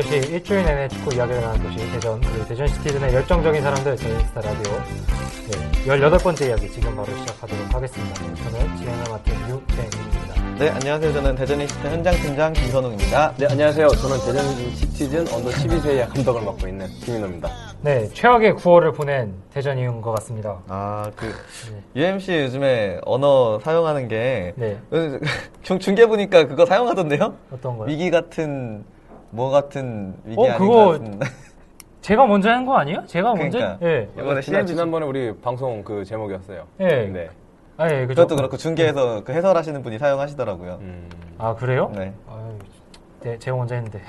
특별시 일주일 내내 축구 이야기를 나눈 도시 대전 그리고 대전 시티즌의 열정적인 사람들 저희 스타 라디오 네, 18번째 이야기 지금 바로 시작하도록 하겠습니다. 저는 진행을 맡은 유재민입니다. 네, 안녕하세요. 저는 대전 이시트 현장 팀장 김선웅입니다. 네, 안녕하세요. 저는 대전 시티즌 언더 12세의 감독을 맡고 있는 김인호입니다. 네, 최악의 9월을 보낸 대전이인 것 같습니다. 아, 그, UMC 요즘에 언어 사용하는 게, 네, 중, 중계 보니까 그거 사용하던데요? 어떤 거요? 위기 같은, 뭐 같은 위기 어, 아닌 그거 것 같은. 제가 먼저 한 거 아니에요? 제가 먼저? 그러니까. 예. 이번에 지난, 지난번에 우리 방송 그 제목이었어요. 예. 네. 아, 예, 그죠. 그것도 그렇고 중계에서 그 해설하시는 분이 사용하시더라고요. 음, 아, 그래요? 네. 아유, 네, 제가 먼저 했는데.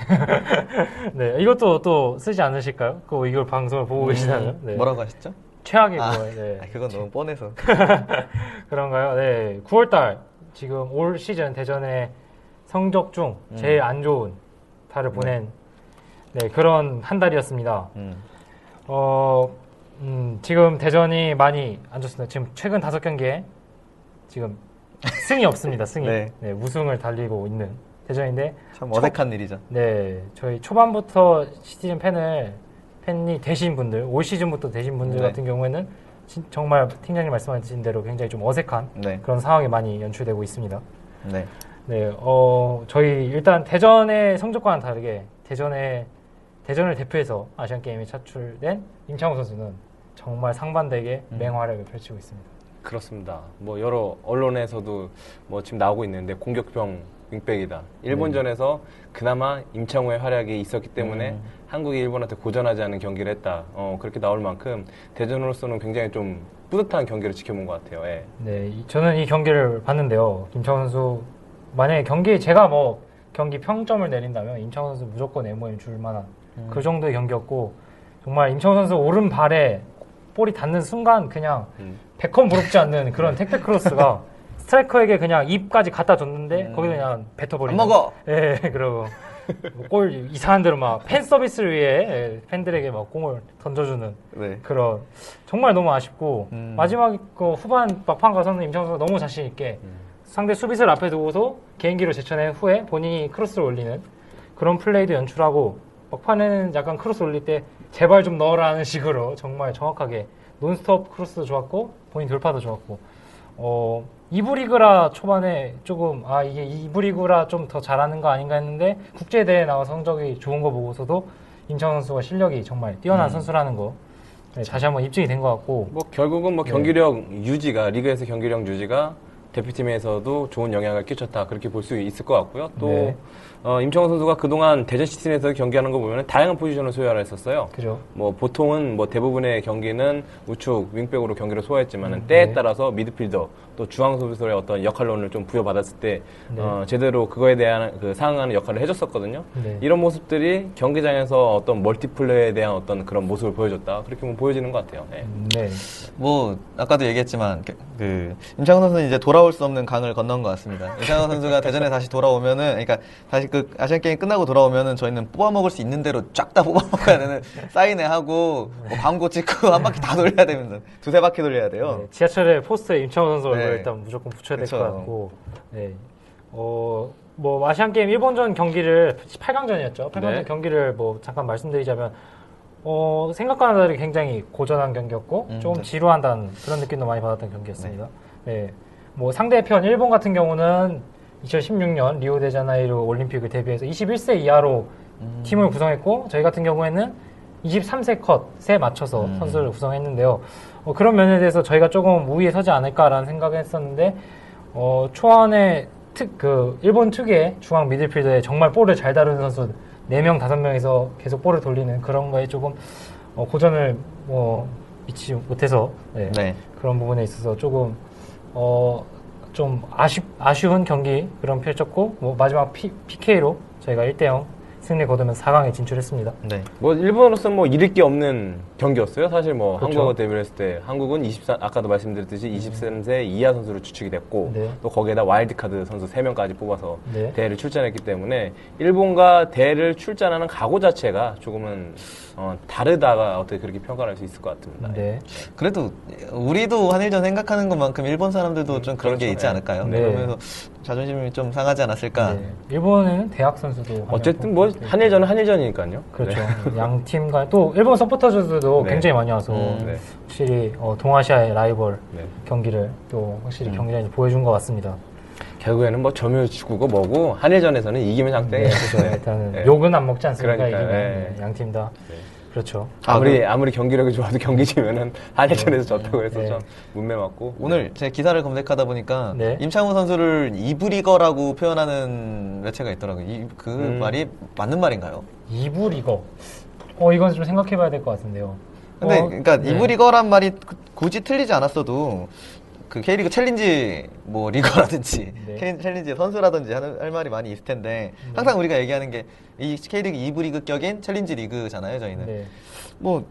네, 이것도 또 쓰지 않으실까요? 그 이걸 방송을 보고 계시다면. 네. 음, 뭐라고 하셨죠? 최악의 아, 9월. 네. 아, 그건 너무 뻔해서. 그런가요? 네. 9월달 지금 올 시즌 대전의 성적 중 음. 제일 안 좋은 달을 보낸 네, 그런 한 달이었습니다. 음. 어, 음, 지금 대전이 많이 안 좋습니다. 지금 최근 다섯 경기에 지금 승이 없습니다. 승이. 네. 네, 무승을 달리고 있는 대전인데 참 어색한 일이죠. 네, 저희 초반부터 시티즌 팬을 팬이 되신 분들, 올 시즌부터 되신 분들 네. 같은 경우에는 진- 정말 팀장님 말씀하신 대로 굉장히 좀 어색한 네. 그런 상황이 많이 연출되고 있습니다. 네. 네, 어, 저희 일단 대전의 성적과는 다르게 대전의 대전을 대표해서 아시안 게임에 차출된 임창호 선수는 정말 상반되게 음. 맹활약을 펼치고 있습니다. 그렇습니다. 뭐 여러 언론에서도 뭐 지금 나오고 있는데 공격병 윙백이다. 일본전에서 그나마 임창호의 활약이 있었기 때문에 음. 한국이 일본한테 고전하지 않은 경기를 했다. 어, 그렇게 나올 만큼 대전으로서는 굉장히 좀 뿌듯한 경기를 지켜본 것 같아요. 예. 네, 이- 저는 이 경기를 봤는데요. 김창호 선수 만약에 경기 제가 뭐 경기 평점을 내린다면 임창호 선수 무조건 MOM 줄 만한 음. 그 정도의 경기였고 정말 임창호 선수 오른발에 볼이 닿는 순간 그냥 음. 베컴 부럽지 않는 그런 택배 크로스가 스트라이커에게 그냥 입까지 갖다 줬는데 음. 거기서 그냥 뱉어버리는 안 먹어! 예, 그러고 뭐골 이상한 대로 막 팬 서비스를 위해 예, 팬들에게 막 공을 던져주는 네. 그런 정말 너무 아쉽고 음. 마지막 그 후반 막판 가서는 임창호 선수가 너무 자신 있게 상대 수비수를 앞에 두고서 개인기로 제쳐낸 후에 본인이 크로스를 올리는 그런 플레이도 연출하고 막판에는 약간 크로스 올릴 때 제발 좀 넣어라는 식으로 정말 정확하게 논스톱 크로스도 좋았고 본인 돌파도 좋았고 어 2부 리그라 초반에 조금 아 이게 2부 리그라 좀 더 잘하는 거 아닌가 했는데 국제 대회 나와 성적이 좋은 거 보고서도 임창호 선수가 실력이 정말 뛰어난 음. 선수라는 거 네, 다시 한번 입증이 된 것 같고 뭐 결국은 뭐 네. 경기력 유지가 리그에서 경기력 유지가 대표팀에서도 좋은 영향을 끼쳤다 그렇게 볼 수 있을 것 같고요. 또 네. 어, 임창호 선수가 그동안 대전 시티즌에서 경기하는 거 보면 다양한 포지션을 소화를 했었어요. 그죠 뭐 보통은 뭐 대부분의 경기는 우측 윙백으로 경기를 소화했지만 은 음, 때에 네. 따라서 미드필더 또 중앙 수비수의 어떤 역할론을 좀 부여받았을 때 네. 어, 제대로 그거에 대한 그 상응하는 역할을 해줬었거든요. 네. 이런 모습들이 경기장에서 어떤 멀티플레이에 대한 어떤 그런 모습을 보여줬다 그렇게 보면 보여지는 것 같아요. 네. 네. 뭐 아까도 얘기했지만 그, 그 임창호 선수는 이제 돌아올 수 없는 강을 건넌 것 같습니다. 임창호 선수가 대전에 다시 돌아오면은 그러니까 다시 그 아시안 게임 끝나고 돌아오면은 저희는 뽑아 먹을 수 있는 대로 쫙 다 뽑아 먹어야 되는 사인회 하고 뭐 광고 찍고 한 바퀴 다 돌려야 되면서 두세 바퀴 돌려야 돼요. 네, 지하철에 포스터에 임창호 선수 얼굴 네. 일단 무조건 붙여야 될 것. 같고, 네. 어, 뭐, 아시안 게임 일본전 경기를, 8강전이었죠. 8강전 네. 경기를 뭐, 잠깐 말씀드리자면, 어, 생각과는 다르게 굉장히 고전한 경기였고, 음, 조금 네. 지루한다는 그런 느낌도 많이 받았던 경기였습니다. 네. 뭐 상대편 일본 같은 경우는 2016년 리오데자네이루 올림픽을 대비해서 21세 이하로 팀을 구성했고 저희 같은 경우에는 23세 컷에 맞춰서 음. 선수를 구성했는데요. 어, 그런 면에 대해서 저희가 조금 우위에 서지 않을까라는 생각을 했었는데 어, 초안에 특, 그 일본 특유의 중앙 미들필더에 정말 볼을 잘 다루는 선수 4명, 5명에서 계속 볼을 돌리는 그런 거에 조금 어, 고전을 뭐 미치지 못해서 네. 네. 그런 부분에 있어서 조금 어, 좀 아쉬, 아쉬운 경기 그런 펼쳤고 뭐 마지막 P, PK로 저희가 1대0 승리 거두면 4강에 진출했습니다. 네. 뭐 일본으로서 뭐 잃을 게 없는 경기였어요. 사실 뭐 그렇죠. 한국하고 대비를 했을 때 한국은 24 아까도 말씀드렸듯이 23세 이하 선수로 추측이 됐고 네. 또 거기에다 와일드카드 선수 3명까지 뽑아서 네. 대회를 출전했기 때문에 일본과 대회를 출전하는 각오 자체가 조금은 어, 다르다가 어떻게 그렇게 평가할 수 있을 것 같습니다. 네. 그래도 우리도 한일전 생각하는 것만큼 일본 사람들도 좀 그런 게 그렇죠. 있지 네. 않을까요? 네. 그러면서 자존심이 좀 상하지 않았을까? 네. 일본에는 대학 선수도 한 어쨌든 명뭐 한일전은 한일전이니까요. 그렇죠. 네. 양 팀과 또 일본 서포터즈들도 네. 굉장히 많이 와서 음, 네. 확실히 어, 동아시아의 라이벌 네. 경기를 또 확실히 음. 경기장에서 보여준 것 같습니다. 결국에는 뭐 점유 축구고 뭐고 한일전에서는 이기면 장땡이에요. 그렇죠. 일단은 네. 욕은 안 먹지 않습니까? 이기면 네. 양팀 다. 네. 그렇죠. 아무리 아무리 경기력이 좋아도 경기 지면은 한일전에서 졌다고 해서 네. 좀 문매 맞고 오늘 제 기사를 검색하다 보니까 네. 임창우 선수를 이브리거라고 표현하는 매체가 있더라고요. 이, 그 음. 말이 맞는 말인가요? 이부 리거. 어 이건 좀 생각해봐야 될 것 같은데요. 근데 어, 그러니까 네. 이브리거란 말이 그- 굳이 틀리지 않았어도 그 K리그 챌린지 뭐 리거라든지 네. 챌린지 선수라든지 하는 할 말이 많이 있을 텐데 항상 우리가 얘기하는 게 이 K리그 2부 리그 격인 챌린지 리그잖아요, 저희는. 네. 뭐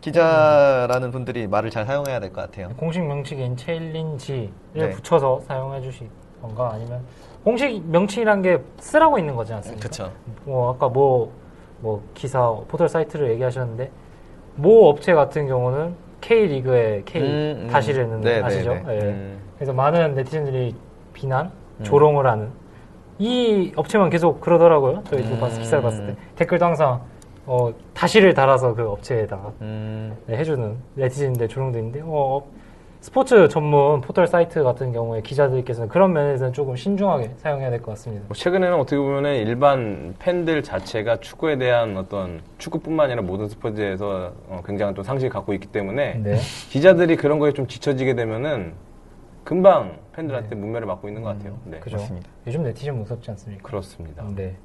기자라는 분들이 말을 잘 사용해야 될 것 같아요. 공식 명칭인 챌린지를 네. 붙여서 사용해 주시던가 아니면 공식 명칭이란 게 쓰라고 있는 거지 않습니까? 그렇죠. 뭐 아까 뭐, 뭐 기사 포털 사이트를 얘기하셨는데 모 업체 같은 경우는 K 리그의 K 음, 음. 다시를 네, 는 아시죠? 네, 네. 예. 음. 그래서 많은 네티즌들이 비난, 음. 조롱을 하는 이 업체만 계속 그러더라고요. 저희도 음. 봤- 기사를 봤을 때 댓글도 항상 어, 다시를 달아서 그 업체에다가 음, 네, 해주는 네티즌들 조롱도 있는데 어, 스포츠 전문 포털 사이트 같은 경우에 기자들께서는 그런 면에서는 조금 신중하게 사용해야 될 것 같습니다. 뭐 최근에는 어떻게 보면 일반 팬들 자체가 축구에 대한 어떤 축구뿐만 아니라 모든 스포츠에서 어, 굉장한 또 상식을 갖고 있기 때문에 네. 기자들이 그런 거에 좀 지쳐지게 되면은 금방 팬들한테 문매를 맞고 있는 것 같아요. 네. 그죠. 맞습니다. 요즘 네티즌 무섭지 않습니까? 그렇습니다. 네.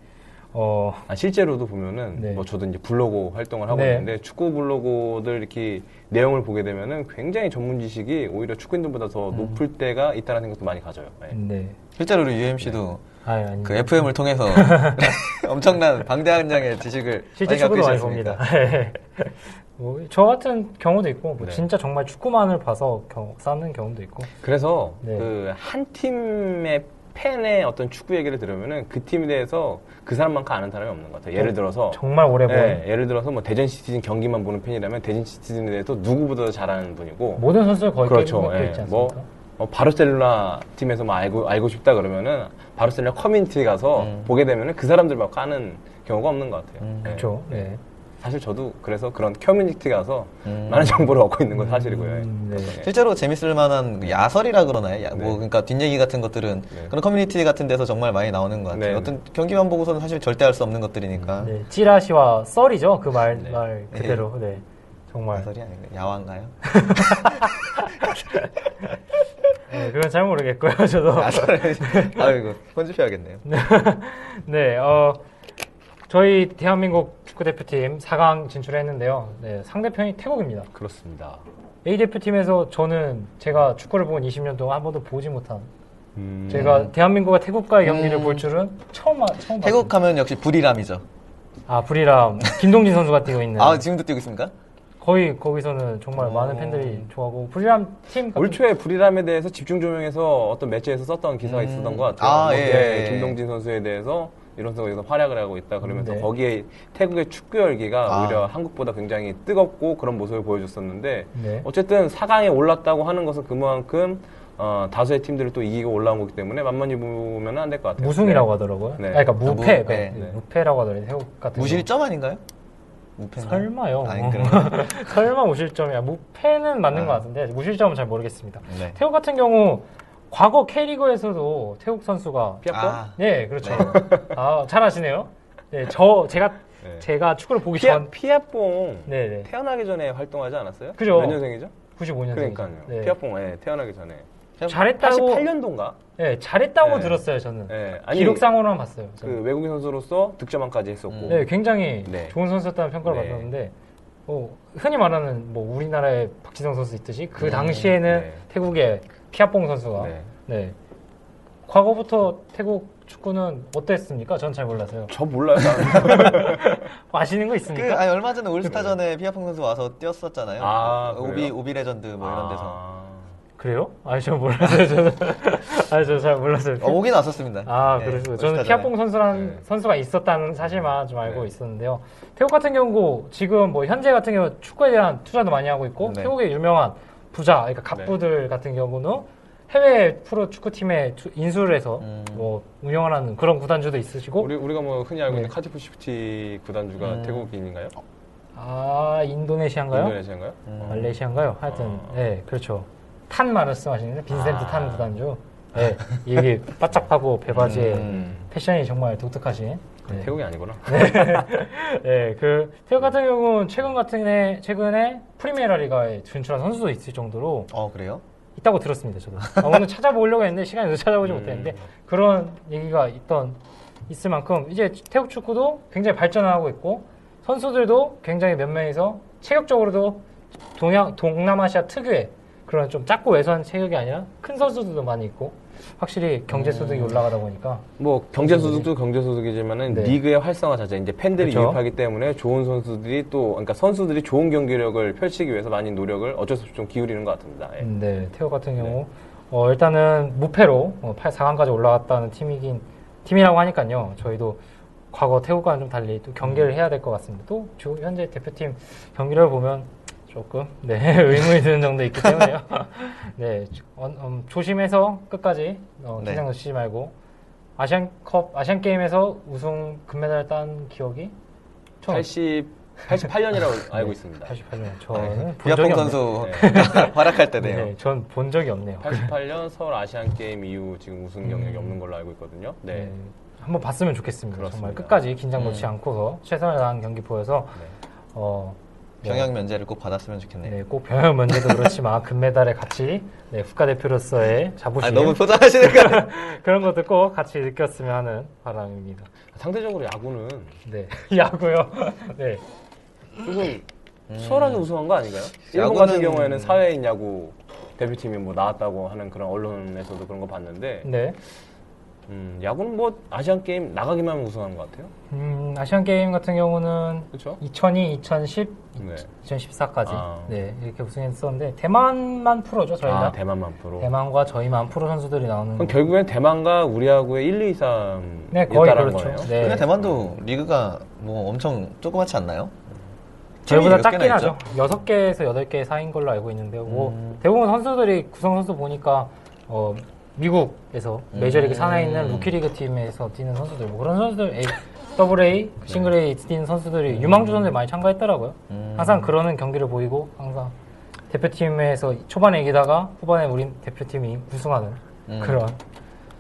어, 아, 실제로도 보면은 네. 뭐 저도 이제 블로그 활동을 하고 네. 있는데 축구 블로그들 이렇게 내용을 보게 되면은 굉장히 전문 지식이 오히려 축구인들보다 더 높을 때가 있다는 생각도 많이 가져요. 네. 네. 실제로 우리 UMC도 아. 그 FM을 통해서 엄청난 방대한 양의 지식을 실제 축구도 많이 봅니다. 않습니까? 뭐, 저 같은 경우도 있고, 뭐 네. 진짜 정말 축구만을 봐서 경, 쌓는 경우도 있고. 그래서 네. 그한 팀의 팬의 어떤 축구 얘기를 들으면은 그 팀에 대해서 그 사람만큼 아는 사람이 없는 것 같아요. 예를 들어서 정말 오래 본 네, 예를 들어서 뭐 대전 시티즌 경기만 보는 팬이라면 대전 시티즌에 대해서 누구보다 잘 아는 분이고 모든 선수를 거의 그렇죠. 예. 있지 않습니까? 뭐, 어, 바르셀로나 팀에서 뭐 알고 알고 싶다 그러면은 바르셀로나 커뮤니티 가서 음. 보게 되면은 그 사람들만 아는 경우가 없는 것 같아요. 음. 예. 그렇죠. 네. 사실 저도 그래서 그런 커뮤니티 가서 음. 많은 정보를 얻고 있는 건 사실이고요. 예. 음, 네. 실제로 재밌을 만한 그 야설이라 그러나요? 야- 뭐 네. 그러니까 뒷얘기 같은 것들은 네. 그런 커뮤니티 같은 데서 정말 많이 나오는 것 같아요. 네. 어떤 경기만 보고서는 사실 절대 알 수 없는 것들이니까 네, 찌라시와 썰이죠. 그말 네. 말 그대로. 네. 정말. 야설이 아닌가 야화인가요? 네, 그건 잘 모르겠고요. 저도. 야설 아이고 편집해야겠네요. 네, 어, 저희 대한민국 축구 대표팀 4강 진출했는데요. 네, 상대편이 태국입니다. 그렇습니다. A 대표팀에서 저는 제가 축구를 본 20년 동안 한 번도 보지 못한 음. 제가 대한민국과 태국과의 경기를 음. 볼 줄은 처음 아- 처음 태국 봤습니다. 하면 역시 불이람이죠. 아 불이람 김동진 선수가 뛰고 있는 아 지금도 뛰고 있습니까? 거의 거기서는 정말 오. 많은 팬들이 좋아하고 불이람 팀 같은 올 초에 불이람에 대해서 집중 조명해서 어떤 매체에서 썼던 기사가 음. 있었던 것 같아요. 아, 뭐, 예, 예, 예. 김동진 선수에 대해서 이런 속에서 활약을 하고 있다 그러면서 네. 거기에 태국의 축구 열기가 아. 오히려 한국보다 굉장히 뜨겁고 그런 모습을 보여줬었는데 네. 어쨌든 4강에 올랐다고 하는 것은 그만큼 어, 다수의 팀들을 또 이기고 올라온 거기 때문에 만만히 보면 안 될 것 같아요. 무승이라고 네. 하더라고요. 네. 아, 그러니까 아, 무- 무패, 네. 네. 무패라고 하더라고요. 태국 같은 무실점 아닌가요? 무패인가요? 설마요. 아니 그런가? 설마 무실점이야. 무패는 맞는 아. 것 같은데 무실점은 잘 모르겠습니다. 네. 태국 같은 경우 과거 K리그에서도 태국 선수가 피아뽕? 아, 네, 그렇죠. 아, 잘 아시네요. 네, 저 제가 네. 제가 축구를 보기 피아, 전 피아뽕 네, 네. 태어나기 전에 활동하지 않았어요? 그죠. 몇 년생이죠? 95년생. 그러니까요. 네. 피아뽕 예, 태어나기 전에 잘했다고 88년도인가? 네, 잘했다고 네. 들었어요, 저는. 예. 아니 기록상으로만 봤어요. 그 저는. 외국인 선수로서 득점왕까지 했었고 음. 네, 굉장히 네. 좋은 선수였다는 평가를 네. 받았는데 어, 흔히 말하는 뭐 우리나라의 박지성 선수 있듯이 그 음, 당시에는 네. 태국의 피아뽕 선수가 네. 네. 과거부터 태국 축구는 어땠습니까? 전 잘 몰라서요. 저 몰라요. 아시는 거 그, 있습니까? 아니, 얼마 전에 올스타전에 피아퐁 선수 와서 뛰었었잖아요. 아, 그 오비, 그래요? 오비 레전드 뭐 이런 데서. 아. 그래요? 아니 저 몰랐어요. 저는 아니 저 잘 몰랐어요. 어, 오긴 왔었습니다. 아, 네, 그러시고 저는 올스타전에. 피아뽕 선수라는 네. 선수가 있었다는 사실만 좀 알고 네. 있었는데요. 태국 같은 경우 지금 뭐 현재 같은 경우 축구에 대한 투자도 많이 하고 있고 네. 태국의 유명한 부자, 그러니까 갑부들 같은 경우는 해외 프로 축구팀에 투- 인수를 해서 음. 뭐 운영하는 그런 구단주도 있으시고 우리 우리가 뭐 흔히 알고 있는 네. 카디프 시티 구단주가 음. 태국인인가요? 아 인도네시아인가요? 인도네시아인가요? 음. 말레이시아인가요? 하여튼 어. 네 그렇죠. 탄 말씀하시는 빈센트 아. 탄 구단주. 네 이게 바짝하고 배바지에 음. 패션이 정말 독특하신. 네. 태국이 아니구나. 네, 그 태국 같은 경우는 최근 같은 해 최근에 프리미에라 리가에 진출한 선수도 있을 정도로 어, 그래요? 있다고 들었습니다. 저도 아, 오늘 찾아보려고 했는데 시간이 없어서 찾아보지 음. 못했는데 그런 얘기가 있던 있을 만큼 이제 태국 축구도 굉장히 발전하고 있고 선수들도 굉장히 몇 명이서 체격적으로도 동양 동남아시아 특유의 그런 좀 작고 왜소한 체격이 아니라 큰 선수들도 많이 있고 확실히 경제 소득이 올라가다 보니까 뭐 경제 소득도 경제 소득이지만은 네. 리그의 활성화 자체 이제 팬들이 그렇죠. 유입하기 때문에 좋은 선수들이 또 그러니까 선수들이 좋은 경기력을 펼치기 위해서 많이 노력을 어쩔 수 없이 좀 기울이는 것 같습니다. 예. 네, 태국 같은 경우 어, 일단은 무패로 어, 8, 4강까지 올라갔다는 팀이긴 팀이라고 하니까요. 저희도 과거 태국과는 좀 달리 또 경기를 해야 될 것 같습니다. 또 주- 현재 대표팀 경기를 보면 조금 네 의문이 드는 정도 있기 때문에요. 네, 어, 음, 조심해서 끝까지 어, 네. 긴장 놓치지 말고 아시안컵 아시안 게임에서 우승 금메달 딴 기억이 처음 80 88년이라고 알고 있습니다. 88년 저는 없네요. 선수 네. 활약할 때네요. 네, 전 본 적이 없네요. 88년 서울 아시안 게임 이후 지금 우승 경력이 없는 걸로 알고 있거든요. 네. 네. 한번 봤으면 좋겠습니다. 정말 그렇습니다. 끝까지 긴장 놓지 음. 않고서 최선을 다한 경기 보여서 네. 어, 네. 병역 면제를 꼭 받았으면 좋겠네요. 네, 꼭 병역 면제도 그렇지만 금메달에 같이 네, 국가대표로서의 자부심 아, 너무 포장하시니까. 그런 것도 꼭 같이 느꼈으면 하는 바람입니다. 상대적으로 야구는 네, 야구요. 네, 조금 수월하게 우승한 거 아닌가요? 일본 야구는- 같은 경우에는 사회인 야구 대표팀이 뭐 나왔다고 하는 그런 언론에서도 그런 거 봤는데 네. 음, 야구는 뭐 아시안 게임 나가기만 하면 우승한 것 같아요. 음, 아시안 게임 같은 경우는 그렇죠? 2002, 2010, 네. 2014까지 아. 네 이렇게 우승했었는데 대만만 프로죠 저희가 아 대만만 프로. 대만과 저희만 프로 선수들이 나오는 그럼 결국엔 대만과 우리하고의 1, 2, 3 네 거의 그렇죠. 거예요. 네. 근데 대만도 리그가 뭐 엄청 조그맣지 않나요? 저희보다 작긴 하죠. 여섯 개에서 여덟 개 사이인 걸로 알고 있는데요. 뭐 음. 대부분 선수들이 구성 선수 보니까 어, 미국에서 메이저리그 음. 산하에 있는 루키리그 팀에서 뛰는 선수들, 뭐 그런 선수들 A, 더블 A, 싱글 A 뛰는 선수들이 유망주 선수들 많이 참가했더라고요. 음. 항상 그러는 경기를 보이고 항상 대표팀에서 초반에 이기다가 후반에 우리 대표팀이 우승하는 음. 그런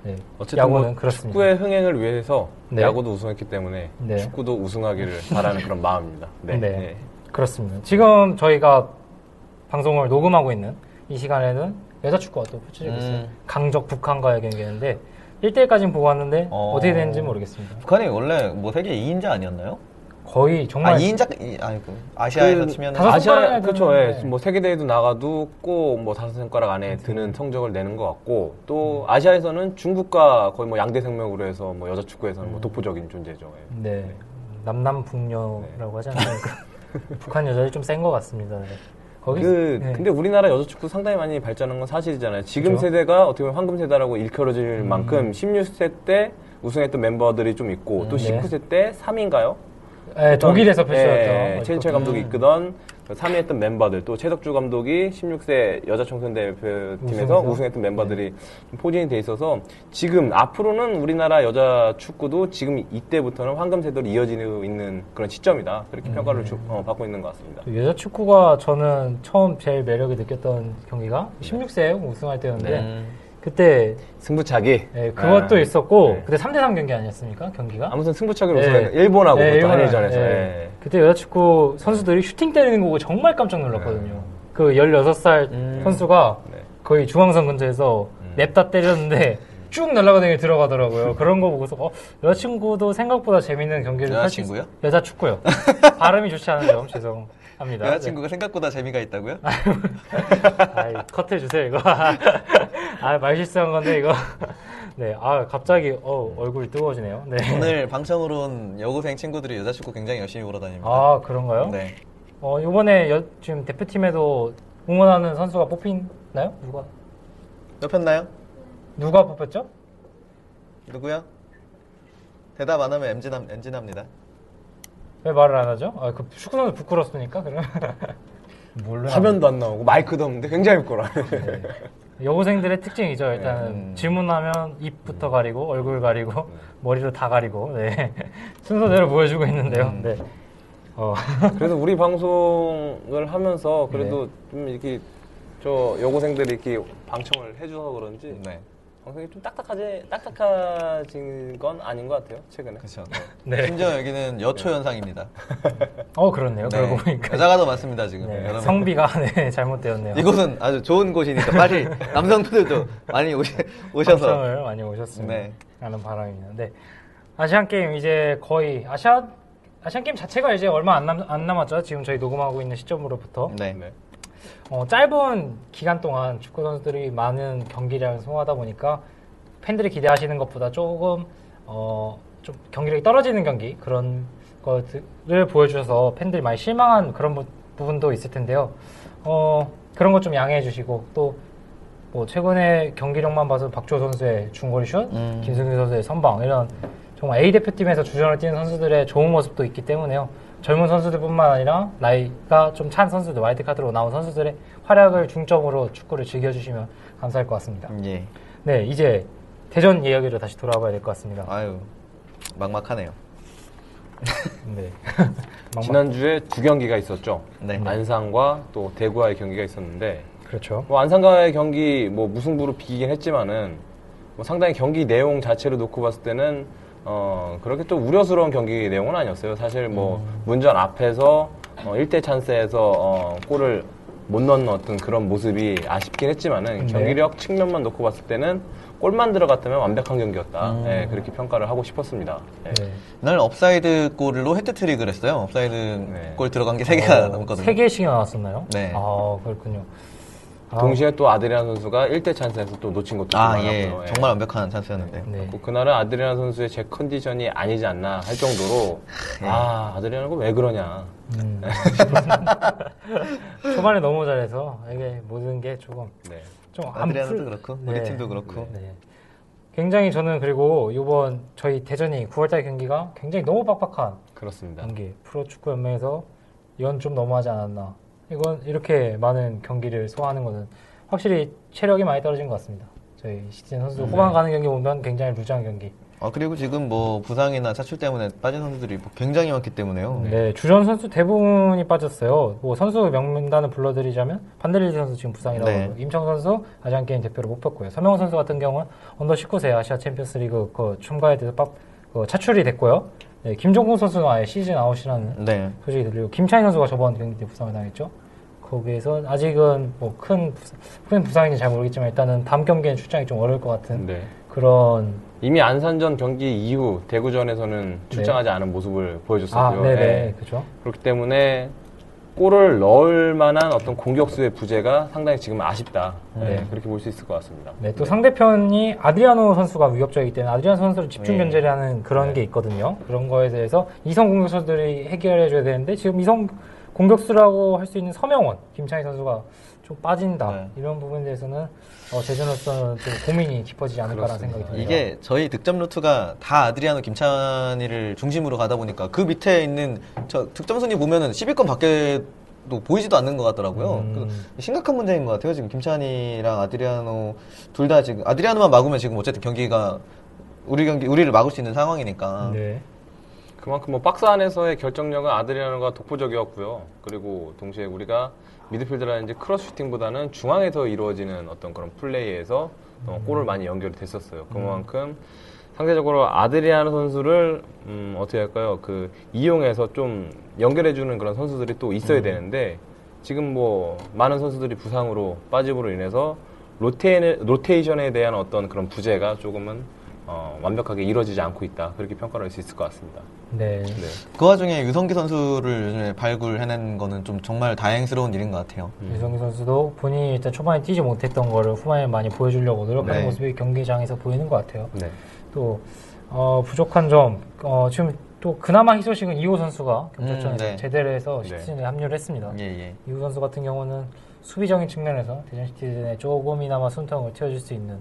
네, 어쨌든 야구는 뭐 그렇습니다. 축구의 흥행을 위해서 네. 야구도 우승했기 때문에 네. 축구도 우승하기를 바라는 그런 마음입니다. 네. 네. 네. 그렇습니다. 지금 저희가 방송을 녹음하고 있는 이 시간에는 여자 축구가 또 펼쳐지고 있어요. 음. 강적 북한과의 경기였는데 1대1까지는 보고 왔는데 어. 어... 떻게 되는지 모르겠습니다. 북한이 원래 뭐 세계 2인자 아니었나요? 거의 정말 아, 2인자, 이, 아이고. 아시아에서 그 치면 다섯 아시아 그렇죠. 예. 네. 뭐 세계 대회도 나가도 꼭 뭐 다섯 손가락 안에 드는 성적을 내는 것 같고 또 아시아에서는 중국과 거의 뭐 양대 생명으로 해서 뭐 여자 축구에서는 뭐 독보적인 존재죠. 예. 네. 남남북녀라고 하지 않습니까? 북한 여자들이 좀 센 것 같습니다. 네. 거기 그 네. 근데 우리나라 여자 축구 상당히 많이 발전한 건 사실이잖아요. 지금 그렇죠. 세대가 어떻게 보면 황금 세대라고 일컬어질 음. 만큼 16세 때 우승했던 멤버들이 좀 있고 또 네. 19세 때 3위인가요? 네, 독일에서 펼쳐졌던 예, 최인철 감독이 이끄던 3위 했던 멤버들 또 최덕주 감독이 16세 여자 청소년 대표팀에서 우승해서? 우승했던 멤버들이 포진이 돼 있어서 지금 앞으로는 우리나라 여자 축구도 지금 이때부터는 황금 세대로 이어지고 있는 그런 시점이다 그렇게 평가를 주- 어, 받고 있는 것 같습니다. 여자 축구가 저는 처음 제일 매력을 느꼈던 경기가 16세 우승할 때였는데 네. 그때 승부차기. 예, 그것도 아, 있었고 네. 그때 3대3 경기 아니었습니까? 경기가? 아무튼 승부차기로 예. 우승한 일본하고 네, 또 일본은, 한일전에서. 그때 여자축구 선수들이 슈팅 때리는 거 보고 정말 깜짝 놀랐거든요. 그 16살 음. 선수가 네. 거의 중앙선 근처에서 음. 냅다 때렸는데 쭉 날아가는 게 들어가더라고요. 그런 거 보고서 어, 여자친구도 생각보다 재밌는 경기를 할수 있... 여자친구요? 여자축구요. 발음이 좋지 않은 점 죄송 합니다. 여자친구가 생각보다 재미가 있다고요? 네. 아이, 컷 해주세요, 이거. 아, 말 실수한 건데, 이거. 네, 아, 갑자기, 어, 얼굴이 뜨거워지네요. 네. 오늘 방청으로 온 여고생 친구들이 여자축구 굉장히 열심히 보러 다닙니다. 아, 그런가요? 네. 어, 요번에 여- 지금 대표팀에도 응원하는 선수가 뽑히나요? 누가? 뽑혔나요? 누가 뽑혔죠? 누구요? 대답 안 하면 MG납니다. 왜 말을 안 하죠? 아, 그 축구 선수 부끄럽습니까? 그러면? 몰라. 화면도 안 나오고 마이크도 없는데 굉장히 부끄러워. 네. 여고생들의 특징이죠. 일단은 음. 질문하면 입부터 가리고 얼굴 가리고 머리로 다 가리고 네. 순서대로 보여주고 있는데요. 음. 네. 어. 그래도 우리 방송을 하면서 그래도 네. 좀 이렇게 저 여고생들이 이렇게 방청을 해줘서 그런지 네. 방송이 좀 딱딱하지 딱딱해진 건 아닌 것 같아요 최근에. 그렇죠. 네. 심지어 여기는 여초 현상입니다. 어 그렇네요. 그러고 보니까 여자가 더 많습니다 지금. 네, 여러분. 성비가 네, 잘못되었네요. 이곳은 아주 좋은 곳이니까 빨리 남성분들도 많이 오시, 오셔서 많이 오셨으면 네. 하는 바람입니다. 네. 아시안 게임 이제 거의 아시안 아시안 게임 자체가 이제 얼마 안, 남, 안 남았죠. 지금 저희 녹음하고 있는 시점으로부터 네. 네. 어, 짧은 기간 동안 축구 선수들이 많은 경기량을 소화하다 보니까 팬들이 기대하시는 것보다 조금 어, 좀 경기력이 떨어지는 경기 그런 것들을 보여주셔서 팬들이 많이 실망한 그런 부, 부분도 있을 텐데요. 어, 그런 것 좀 양해해 주시고 또 뭐 최근에 경기력만 봐서 박주호 선수의 중거리 슛, 음. 김승규 선수의 선방 이런 정말 A 대표팀에서 주전을 뛰는 선수들의 좋은 모습도 있기 때문에요. 젊은 선수들뿐만 아니라 나이가 좀 찬 선수들, 와이드카드로 나온 선수들의 활약을 중점으로 축구를 즐겨주시면 감사할 것 같습니다. 예. 네, 이제 대전 이야기로 다시 돌아와야 될 것 같습니다. 아유 막막하네요. 네. 지난주에 두 경기가 있었죠. 네. 안산과 또 대구와의 경기가 있었는데 그렇죠. 뭐 안산과의 경기 뭐 무승부로 비기긴 했지만은 뭐 상당히 경기 내용 자체를 놓고 봤을 때는 어 그렇게 또 우려스러운 경기 내용은 아니었어요. 사실 뭐 음. 문전 앞에서 어 1대 찬스에서 어 골을 못 넣는 어떤 그런 모습이 아쉽긴 했지만은 네. 경기력 측면만 놓고 봤을 때는 골만 들어갔다면 완벽한 경기였다. 음. 예, 그렇게 평가를 하고 싶었습니다. 예. 네. 날 업사이드 골로 해트트릭을 했어요. 업사이드 네. 골 들어간 게세 개가 어, 넘거든요. 세 개씩이나 나왔었나요? 네. 아, 그렇군요. 아, 동시에 또 아드리안 선수가 1대 찬스에서 또 놓친 것도 좀 아, 많았고요. 예. 예. 정말 완벽한 찬스였는데. 네. 그- 그날은 아드리안 선수의 제 컨디션이 아니지 않나 할 정도로 아 아드리안은 왜 그러냐 음. 초반에 너무 잘해서 이게 모든 게 조금 네. 좀안 아드리아노도 그렇고, 우리 팀도 그렇고. 네. 굉장히 저는 그리고 이번 저희 대전이 9월달 경기가 굉장히 너무 빡빡한 그렇습니다 경기 프로축구 연맹에서 이건 좀 너무하지 않았나 이건 이렇게 많은 경기를 소화하는 것은 확실히 체력이 많이 떨어진 것 같습니다 저희 시즌 선수 네. 후반 가는 경기 보면 굉장히 loose한 경기 아 그리고 지금 뭐 부상이나 차출 때문에 빠진 선수들이 뭐 굉장히 많기 때문에요. 네, 주전 선수 대부분이 빠졌어요. 뭐 선수 명단을 불러드리자면 반델레이 선수 지금 부상이라고 네. 임창우 선수 아시안 게임 대표로 못 뽑고요. 서명원 선수 같은 경우는 under 19세 아시아 챔피언스리그 그 첨가에 대해서 빡, 그 차출이 됐고요. 네, 김종국 선수는 아예 시즌 아웃이라는 네. 소식이 들리고 김찬희 선수가 저번 경기 때 부상을 당했죠. 거기에서 아직은 뭐큰큰 부상인지 잘 모르겠지만 일단은 다음 경기는 출장이 좀 어려울 것 같은 네. 그런 이미 안산전 경기 이후 대구전에서는 출장하지 않은 모습을 아, 보여줬었고요 네네, 예. 그죠. 그렇기 때문에 골을 넣을 만한 어떤 공격수의 부재가 상당히 지금 아쉽다 예, 네. 그렇게 볼 수 있을 것 같습니다 네, 또 상대편이 아드리아노 선수가 위협적이기 때문에 아드리아노 선수를 집중 네. 견제를 하는 그런 네. 게 있거든요. 그런 거에 대해서 이성 공격수들이 해결해줘야 되는데 지금 이성 공격수라고 할 수 있는 서명원, 김창희 선수가 좀 빠진다. 네. 이런 부분에 대해서는 어, 제전으로서는 좀 고민이 깊어지지 않을까라는. 생각이 듭니다. 이게 저희 득점 루트가 다 아드리아노 김찬희를 중심으로 가다 보니까 그 밑에 있는 저 득점 순위 보면은 10위권 밖에도 보이지도 않는 것 같더라고요. 음. 그 심각한 문제인 것 같아요. 지금 김찬희랑 아드리아노 둘 다 지금 아드리아노만 막으면 지금 어쨌든 경기가 우리 경기 우리를 막을 수 있는 상황이니까. 네. 그만큼 뭐 박스 안에서의 결정력은 아드리아노가 독보적이었고요. 그리고 동시에 우리가 미드필드라든지 크로스 슈팅보다는 중앙에서 이루어지는 어떤 그런 플레이에서 어, 골을 많이 연결이 됐었어요. 그만큼 상대적으로 아드리아노 선수를 음, 어떻게 할까요? 그 이용해서 좀 연결해주는 그런 선수들이 또 있어야 되는데 지금 뭐 많은 선수들이 부상으로 빠짐으로 인해서 로테, 로테이션에 대한 어떤 그런 부재가 조금은 어, 완벽하게 이루어지지 않고 있다 그렇게 평가를 할 수 있을 것 같습니다. 네. 네. 그 와중에 유성기 선수를 요즘에 발굴해낸 거는 좀 정말 다행스러운 일인 것 같아요. 유성기 선수도 본인이 일단 초반에 뛰지 못했던 거를 후반에 많이 보여주려고 노력하는 네. 모습이 경기장에서 보이는 것 같아요. 네. 또 어, 부족한 점 어, 지금 또 그나마 희소식은 이호 선수가 경찰전에서 음, 네. 제대를 해서 네. 시즌에 합류를 했습니다. 예, 예. 이호 선수 같은 경우는 수비적인 측면에서 대전 시티즌에 조금이나마 숨통을 틔워줄 수 있는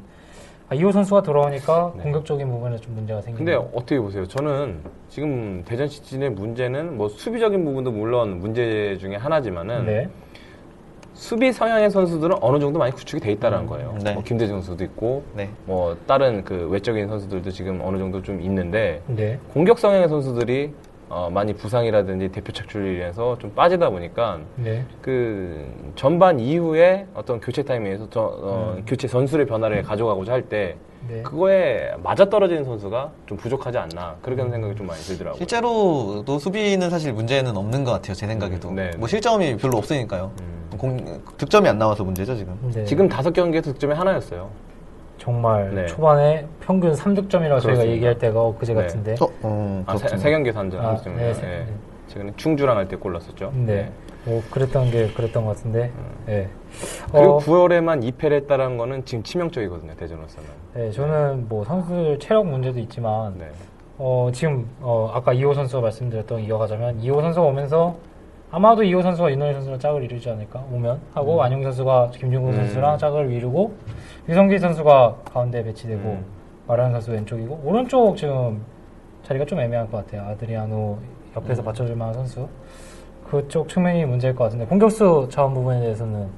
아, 이호 선수가 돌아오니까 네. 공격적인 부분에 좀 문제가 생기는 근데 어떻게 보세요? 저는 지금 대전 시티즌의 문제는 뭐 수비적인 부분도 물론 문제 중에 하나지만은 네. 수비 성향의 선수들은 어느 정도 많이 구축이 돼 있다는 거예요. 네. 뭐 김대중 선수도 있고 네. 뭐 다른 그 외적인 선수들도 지금 어느 정도 좀 있는데 네. 공격 성향의 선수들이 어, 많이 부상이라든지 대표 착출로 인해서 좀 빠지다 보니까 네. 그 전반 이후에 어떤 교체 타임에서 저, 어, 음. 교체 전술의 변화를 가져가고자 할때 네. 그거에 맞아떨어지는 선수가 좀 부족하지 않나 그런 생각이 좀 많이 들더라고요. 실제로도 수비는 사실 문제는 없는 것 같아요. 제 생각에도. 음, 네, 뭐 네. 실점이 별로 없으니까요. 음. 공, 득점이 안 나와서 문제죠, 지금. 네. 지금 다섯 경기에서 득점이 하나였어요. 정말 네. 초반에 평균 3득점이라고 저희가. 얘기할 때가 엊그제 네. 같은데 어, 음, 아, 세, 그렇군요. 세 경기에서 한 점. 아, 점이요. 네, 세- 예. 네. 최근에 충주랑 할 때골 넣었었죠. 네. 뭐 그랬던 게 그랬던 것 같은데. 네. 음. 그리고 어, 9월에만 2패를 했다는 거는 지금 치명적이거든요, 대전으로서는. 네, 저는 뭐 선수들 체력 문제도 있지만 네. 어, 지금 어, 아까 이호 선수가 말씀드렸던 거 이어가자면 이호 선수가 오면서 아마도 이호 선수가 윤호일 선수랑 짝을 이루지 않을까 오면 하고 안용 선수가 김준국 음. 선수랑 짝을 이루고 유성기 선수가 가운데 배치되고 음. 마라현 선수 왼쪽이고 오른쪽 지금 자리가 좀 애매할 것 같아요 아드리아노 옆에서 받쳐줄 만한 선수 그쪽 측면이 문제일 것 같은데 공격수 자원 부분에 대해서는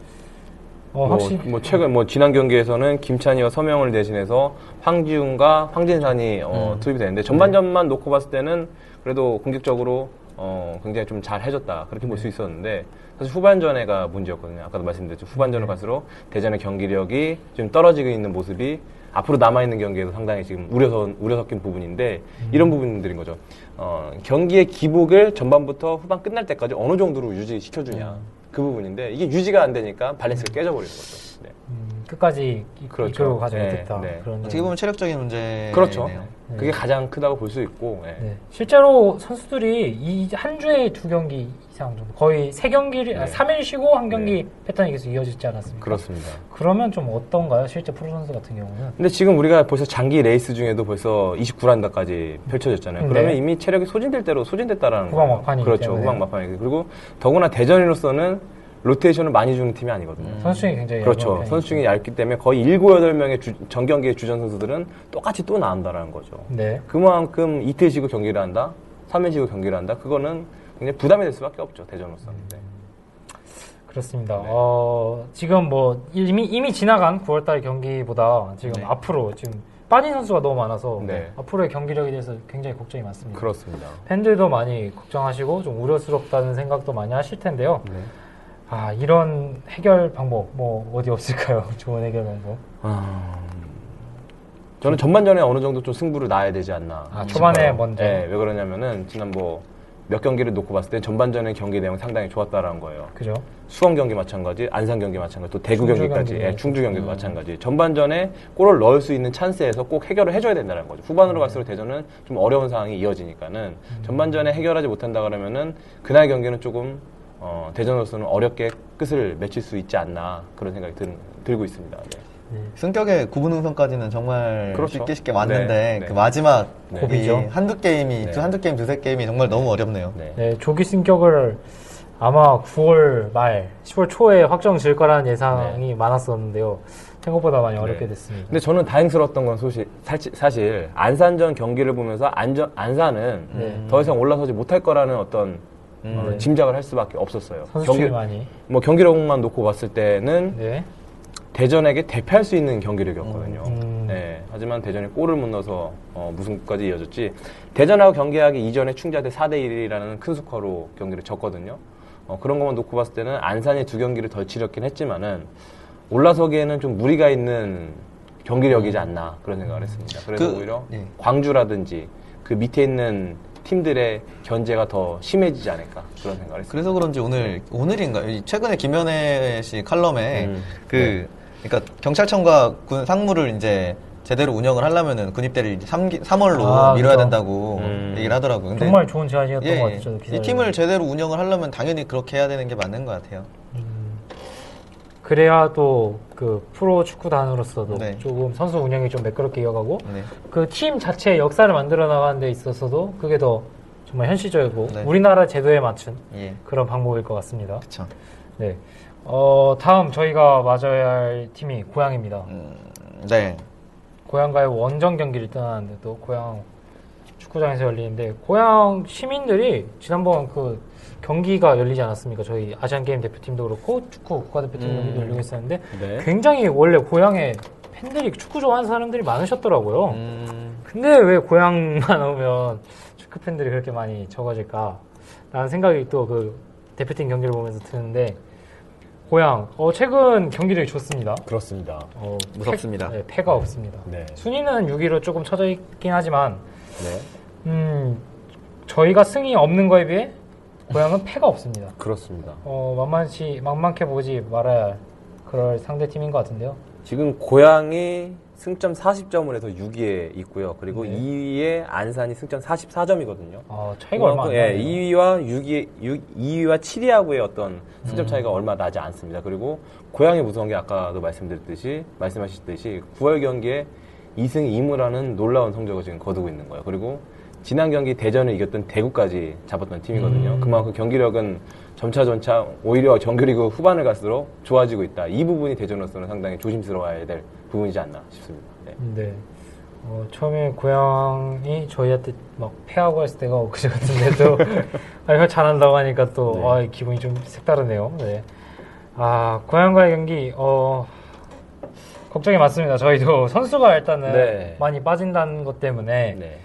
어, 뭐, 확실히 뭐 최근 뭐 지난 경기에서는 김찬희와 서명을 대신해서 황지훈과 황진산이 어, 음. 투입이 되는데 전반전만 놓고 봤을 때는 그래도 공격적으로 어, 굉장히 좀 잘 해줬다 그렇게 볼 수 있었는데 사실 후반전에가 문제였거든요. 아까도 말씀드렸죠. 후반전을 갈수록 대전의 경기력이 좀 떨어지고 있는 모습이 앞으로 남아 있는 경기에도 상당히 지금 우려서 우려 섞인 부분인데 이런 부분들인 거죠. 어, 경기의 기복을 전반부터 후반 끝날 때까지 어느 정도로 유지시켜주냐 그 부분인데 이게 유지가 안 되니까 밸런스가 깨져버리는 거죠. 네. 음, 끝까지 이- 그렇죠. 이끌고 가지 네, 못했다 네. 그런 어떻게 보면 체력적인 문제네요. 그렇죠. 네. 그게 가장 크다고 볼 수 있고. 예. 네. 실제로 선수들이 이 한 주에 두 경기 이상 정도 거의 세 경기를 아, 네. 3일 쉬고 한 경기 네. 패턴이 계속 이어지지 않았습니까? 그렇습니다. 그러면 좀 어떤가요? 실제 프로 선수 같은 경우는 근데 지금 우리가 벌써 장기 레이스 중에도 벌써 29라운드까지 펼쳐졌잖아요. 네. 그러면 이미 체력이 소진될 대로 소진됐다라는 후반. 막판이기 그렇죠. 후반 막판이기 그리고 더구나 대전으로서는 로테이션을 많이 주는 팀이 아니거든요. 선수층이 굉장히 그렇죠. 선수층이 얇기 때문에 거의 7, 8명의 전 경기의 주전 선수들은 똑같이 또 나온다라는 거죠. 네. 그만큼 이틀 쉬고 경기를 한다, 3일 쉬고 경기를 한다. 그거는 굉장히 부담이 될 수밖에 없죠. 대전으로서는. 네. 그렇습니다. 네. 어, 지금 뭐 이미 이미 지나간 9월달 경기보다 지금 네. 앞으로 지금 빠진 선수가 너무 많아서 네. 앞으로의 경기력에 대해서 굉장히 걱정이 많습니다. 그렇습니다. 팬들도 많이 걱정하시고 좀 우려스럽다는 생각도 많이 하실 텐데요. 네. 아 이런 해결 방법 뭐 어디 없을까요? 좋은 해결 방법. 아, 저는 전반전에 어느 정도 좀 승부를 놔야 되지 않나. 아, 초반에. 먼저. 네, 왜 그러냐면은 지난 뭐 몇 경기를 놓고 봤을 때 전반전의 경기 내용 이 상당히 좋았다라는 거예요. 그죠? 수원 경기 마찬가지, 안산 경기 마찬가지, 또 대구 경기까지, 경기. 예, 충주 경기도 마찬가지. 전반전에 골을 넣을 수 있는 찬스에서 꼭 해결을 해줘야 된다는 거죠. 후반으로 갈수록 대전은 좀 어려운 상황이 이어지니까는 전반전에 해결하지 못한다 그러면은 그날 경기는 조금 어, 대전으로서는 어렵게 끝을 맺힐 수 있지 않나 그런 생각이 들, 들고 있습니다. 네. 승격의 구분응선까지는 정말 그렇죠. 쉽게 쉽게 왔는데 네, 네. 그 마지막 네. 이 고비죠. 한두 게임이 네. 두 한두 게임 두세 게임이 정말 너무 어렵네요. 네. 네, 조기 승격을 아마 9월 말, 10월 초에 확정 질 거라는 예상이 많았었는데요. 생각보다 많이 어렵게 네. 됐습니다. 근데 저는 다행스러웠던 건 소식, 사실, 사실 안산전 경기를 보면서 안전, 안산은 네. 더 이상 올라서지 못할 거라는 어떤 음. 어, 네. 짐작을 할 수밖에 없었어요. 경기, 많이. 뭐 경기력만 놓고 봤을 때는 네. 대전에게 대패할 수 있는 경기력이었거든요. 음. 네, 하지만 대전이 골을 못 넣어서 어, 무승까지 이어졌지. 대전하고 경기하기 이전에 충주한테 4대 1이라는 큰 스코어로 경기를 졌거든요. 어, 그런 것만 놓고 봤을 때는 안산이 두 경기를 덜 치렀긴 했지만은 올라서기에는 좀 무리가 있는 경기력이지 않나 그런 생각을 했습니다. 그래서 그- 오히려 예. 광주라든지 그 밑에 있는 팀들의 견제가 더 심해지지 않을까 그런 생각을 했습니다. 그래서 그런지 오늘 오늘인가 요 최근에 김현애 씨 칼럼에 음. 그 그러니까 경찰청과 군 상무를 이제 제대로 운영을 하려면은 군입대를 3, 3월로 아, 미뤄야 그죠. 된다고 음. 얘기를 하더라고요. 근데 정말 좋은 제안이었던 예, 것 같아요. 저도 이 팀을 제대로 운영을 하려면 당연히 그렇게 해야 되는 게 맞는 것 같아요. 그래야 또 그 프로 축구단으로서도 네. 조금 선수 운영이 좀 매끄럽게 이어가고 네. 그팀 자체의 역사를 만들어 나가는 데 있어서도 그게 더 정말 현실적이고 네. 우리나라 제도에 맞춘 예. 그런 방법일 것 같습니다. 그쵸. 네. 어, 다음 저희가 맞아야 할 팀이 고향입니다. 음, 네. 고향과의 원정 경기를 떠나는데 또 고향 축구장에서 열리는데 고향 시민들이 지난번 그 경기가 열리지 않았습니까? 저희 아시안 게임 대표팀도 그렇고 축구 국가대표팀 음. 경기도 열리고 있었는데 네. 굉장히 원래 고향에 팬들이 축구 좋아하는 사람들이 많으셨더라고요. 음, 근데 왜 고향만 오면 축구 팬들이 그렇게 많이 적어질까? 라는 생각이 또 그 대표팀 경기를 보면서 드는데 고향 어, 최근 경기력이 좋습니다. 그렇습니다. 어, 무섭습니다. 패, 네, 패가 없습니다. 네. 순위는 6위로 조금 쳐져 있긴 하지만 네. 음, 저희가 승이 없는 거에 비해 고향은 패가 없습니다. 그렇습니다. 어, 만만치 만만해 보지 말아야 할 그럴 상대 팀인 것 같은데요. 지금 고향이 승점 40점을 해서 6위에 있고요. 그리고 네. 2위에 안산이 승점 44점이거든요. 어, 차이가 얼마 안 예, 나네요. 2위와 6위, 6, 2위와 7위하고의 어떤 승점 차이가 얼마 나지 않습니다. 그리고 고향이 무서운 게 아까도 말씀드렸듯이 말씀하셨듯이 9월 경기에 2승 2무라는 놀라운 성적을 지금 거두고 있는 거예요. 그리고 지난 경기 대전을 이겼던 대구까지 잡았던 팀이거든요. 음. 그만큼 경기력은 점차 점차 오히려 정규리그 후반을 갈수록 좋아지고 있다. 이 부분이 대전으로서는 상당히 조심스러워야 될 부분이지 않나 싶습니다. 네. 네. 어, 처음에 고향이 저희한테 막 패하고 했을 때가 엊그제 같은데도 아, 이거 잘한다고 하니까 또 네. 아, 기분이 좀 색다르네요. 네. 아, 고향과의 경기 어, 걱정이 많습니다. 저희도 선수가 일단은 네. 많이 빠진다는 것 때문에 네.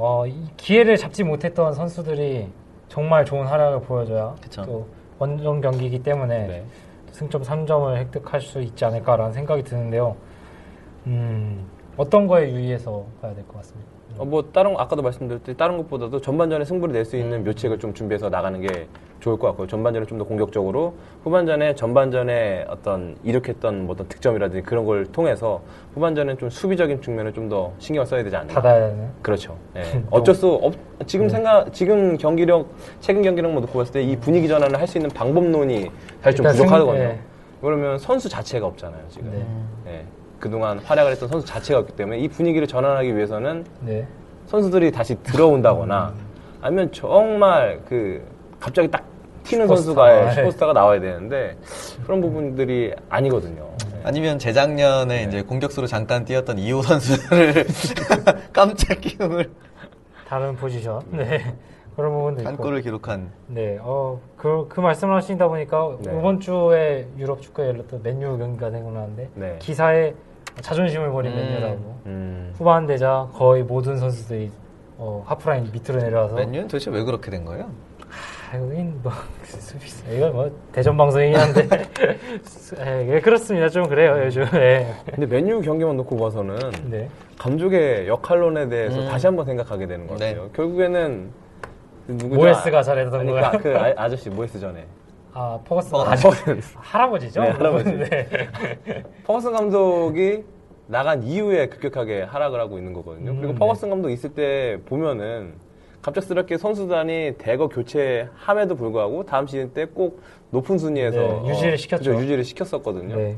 어, 이 기회를 잡지 못했던 선수들이 정말 좋은 활약을 보여줘야 그쵸. 또 원정 경기이기 때문에 네. 승점 3점을 획득할 수 있지 않을까라는 생각이 드는데요. 음, 어떤 거에 유의해서 봐야 될 것 같습니다. 어, 뭐 다른 아까도 말씀드렸듯이 다른 것보다도 전반전에 승부를 낼 수 있는 묘책을 좀 준비해서 나가는 게 좋을 것 같고요. 전반전에 좀 더 공격적으로 후반전에 전반전에 어떤 일으켰던 뭐 어떤 득점이라든지 그런 걸 통해서 후반전에 좀 수비적인 측면을 좀 더 신경을 써야 되지 않나. 닫아야 되는. 그렇죠. 예. 어쩔 수 없. 지금 생각 지금 경기력 최근 경기력만 놓고 봤을 때 이 분위기 전환을 할 수 있는 방법론이 사실 좀 일단 승- 부족하거든요. 예. 그러면 선수 자체가 없잖아요. 지금. 네. 예. 그동안 활약을 했던 선수 자체가 없기 때문에 이 분위기를 전환하기 위해서는 네. 선수들이 다시 들어온다거나 아니면 정말 그 갑자기 딱 튀는 슈퍼스타. 선수가 네. 슈퍼스타가 나와야 되는데 그런 부분들이 아니거든요. 아니면 재작년에 이제 공격수로 잠깐 뛰었던 이호 선수를 깜짝 기용을 다른 포지션. 네. 그런 부분도 한 있고. 골을 기록한 네. 어, 그, 그 말씀을 하시다 보니까 네. 이번 주에 유럽 축구에 열렸던 맨유 경기가 생각나는데 네. 기사에 자존심을 버린 음. 음. 후반 되자 거의 모든 선수들이 어, 하프라인 밑으로 내려와서 맨유는 도대체 왜 그렇게 된 거예요? 아, 여긴 뭐 수비수 이건 뭐 대전 방송이긴 한데 예, 예, 그렇습니다 좀 그래요 요즘 예. 근데 맨유 경기만 놓고 봐서는 네. 감독의 역할론에 대해서 음. 다시 한번 생각하게 되는 것 네. 같아요. 결국에는 누구죠? 모에스가 잘했던 아니, 거야. 그, 그 아- 아저씨 모에스 전에 아 퍼거슨 아, 아, 퍼거슨. 할아버지죠 네, 할아버지. 네. 퍼거슨 감독이 나간 이후에 급격하게 하락을 하고 있는 거거든요. 그리고 음, 퍼거슨 감독 있을 때 보면은 갑작스럽게 선수단이 대거 교체함에도 불구하고 다음 시즌 때 꼭 높은 순위에서 네, 유지를 시켰죠. 그죠, 유지를 시켰었거든요. 네.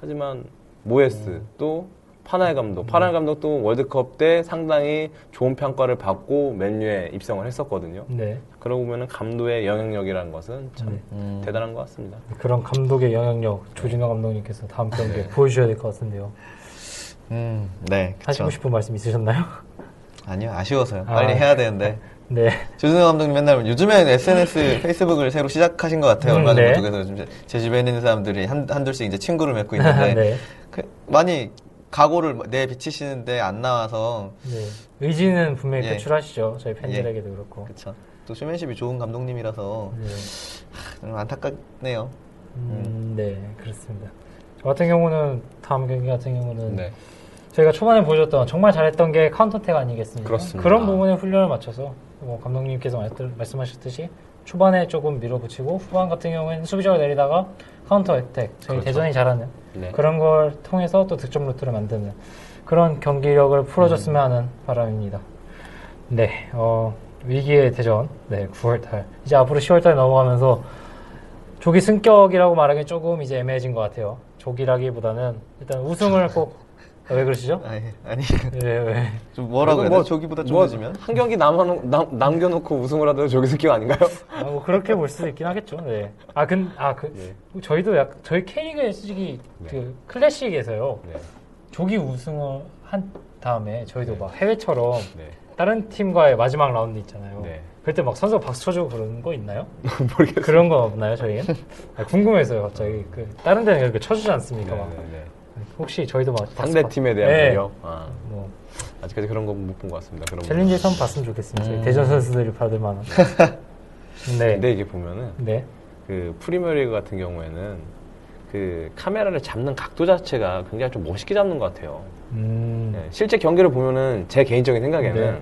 하지만 모에스 또 파나이 감독, 파나이 감독도 월드컵 때 상당히 좋은 평가를 받고 맨유에 입성을 했었거든요. 네. 그러고 보면은 감독의 영향력이라는 것은 참 네. 음. 대단한 것 같습니다. 그런 감독의 영향력 조진호 감독님께서 다음 경기에 보여주셔야 될 것 같은데요 음, 네, 그쵸. 하시고 싶은 말씀 있으셨나요? 아니요, 아쉬워서요. 아. 빨리 해야 되는데. 네. 조승현 감독님 맨날 요즘엔 SNS, 페이스북을 새로 시작하신 것 같아요. 음, 얼마 네. 전부터 그래서 좀 제- 제 주변에 있는 사람들이 한, 한둘씩 이제 친구를 맺고 있는데 네. 그, 많이 각오를 내 비치시는데 안 나와서 네. 의지는 분명히 예. 표출하시죠 저희 팬들에게도 그렇고 그쵸. 또 쇼맨십이 좋은 감독님이라서 네. 좀 안타깝네요. 음, 네, 그렇습니다. 저 같은 경우는 다음 경기 같은 경우는 네. 저희가 초반에 보여줬던 정말 잘했던 게 counter attack 아니겠습니까? 그렇습니다. 그런 부분에 훈련을 맞춰서 뭐 감독님께서 말- 말씀하셨듯이 초반에 조금 밀어붙이고 후반 같은 경우에는 수비적으로 내리다가 counter attack 저희 그렇죠. 대전이 잘하는 네. 그런 걸 통해서 또 득점 루트를 만드는 그런 경기력을 풀어줬으면 하는 바람입니다. 네, 어, 위기의 대전, 네, 9월달. 이제 앞으로 10월달 넘어가면서 조기 승격이라고 말하기 조금 이제 애매해진 것 같아요. 조기라기보다는 일단 우승을 꼭, 아, 왜 그러시죠? 아니, 아니 왜, 왜. 좀 뭐라고 해야 뭐, 돼? 저기보다 좀 뭐 늦으면? 한 경기 남아놓, 남, 남겨놓고 우승을 하도 저기 스키가 아닌가요? 아, 뭐 그렇게 볼 수도 있긴 하겠죠. 네. 아, 근, 아, 그, 네. 저희도 약, 저희 K리그의 솔직히 그 클래식에서요. 네. 조기 우승을 한 다음에 저희도 막 해외처럼 네. 다른 팀과의 마지막 라운드 있잖아요. 네. 그럴 때막 선수 박수 쳐주고 그런 거 있나요? 모르겠어요. 그런 거 없나요, 저희는? 아, 궁금해서요, 갑자기. 그, 다른 데는 그렇게 쳐주지 않습니까? 막. 혹시 저희도 막. 상대 팀에 대한 네. 배려. 아, 뭐, 아직까지 그런 거못본 것 같습니다. 그런 챌린지에서 한번 봤으면 좋겠습니다. 음. 대전 선수들이 받을 만한. 네. 근데 이게 보면은 네. 그 프리미어리그 같은 경우에는 그 카메라를 잡는 각도 자체가 굉장히 좀 멋있게 잡는 것 같아요. 음. 네, 실제 경기를 보면은 제 개인적인 생각에는 네.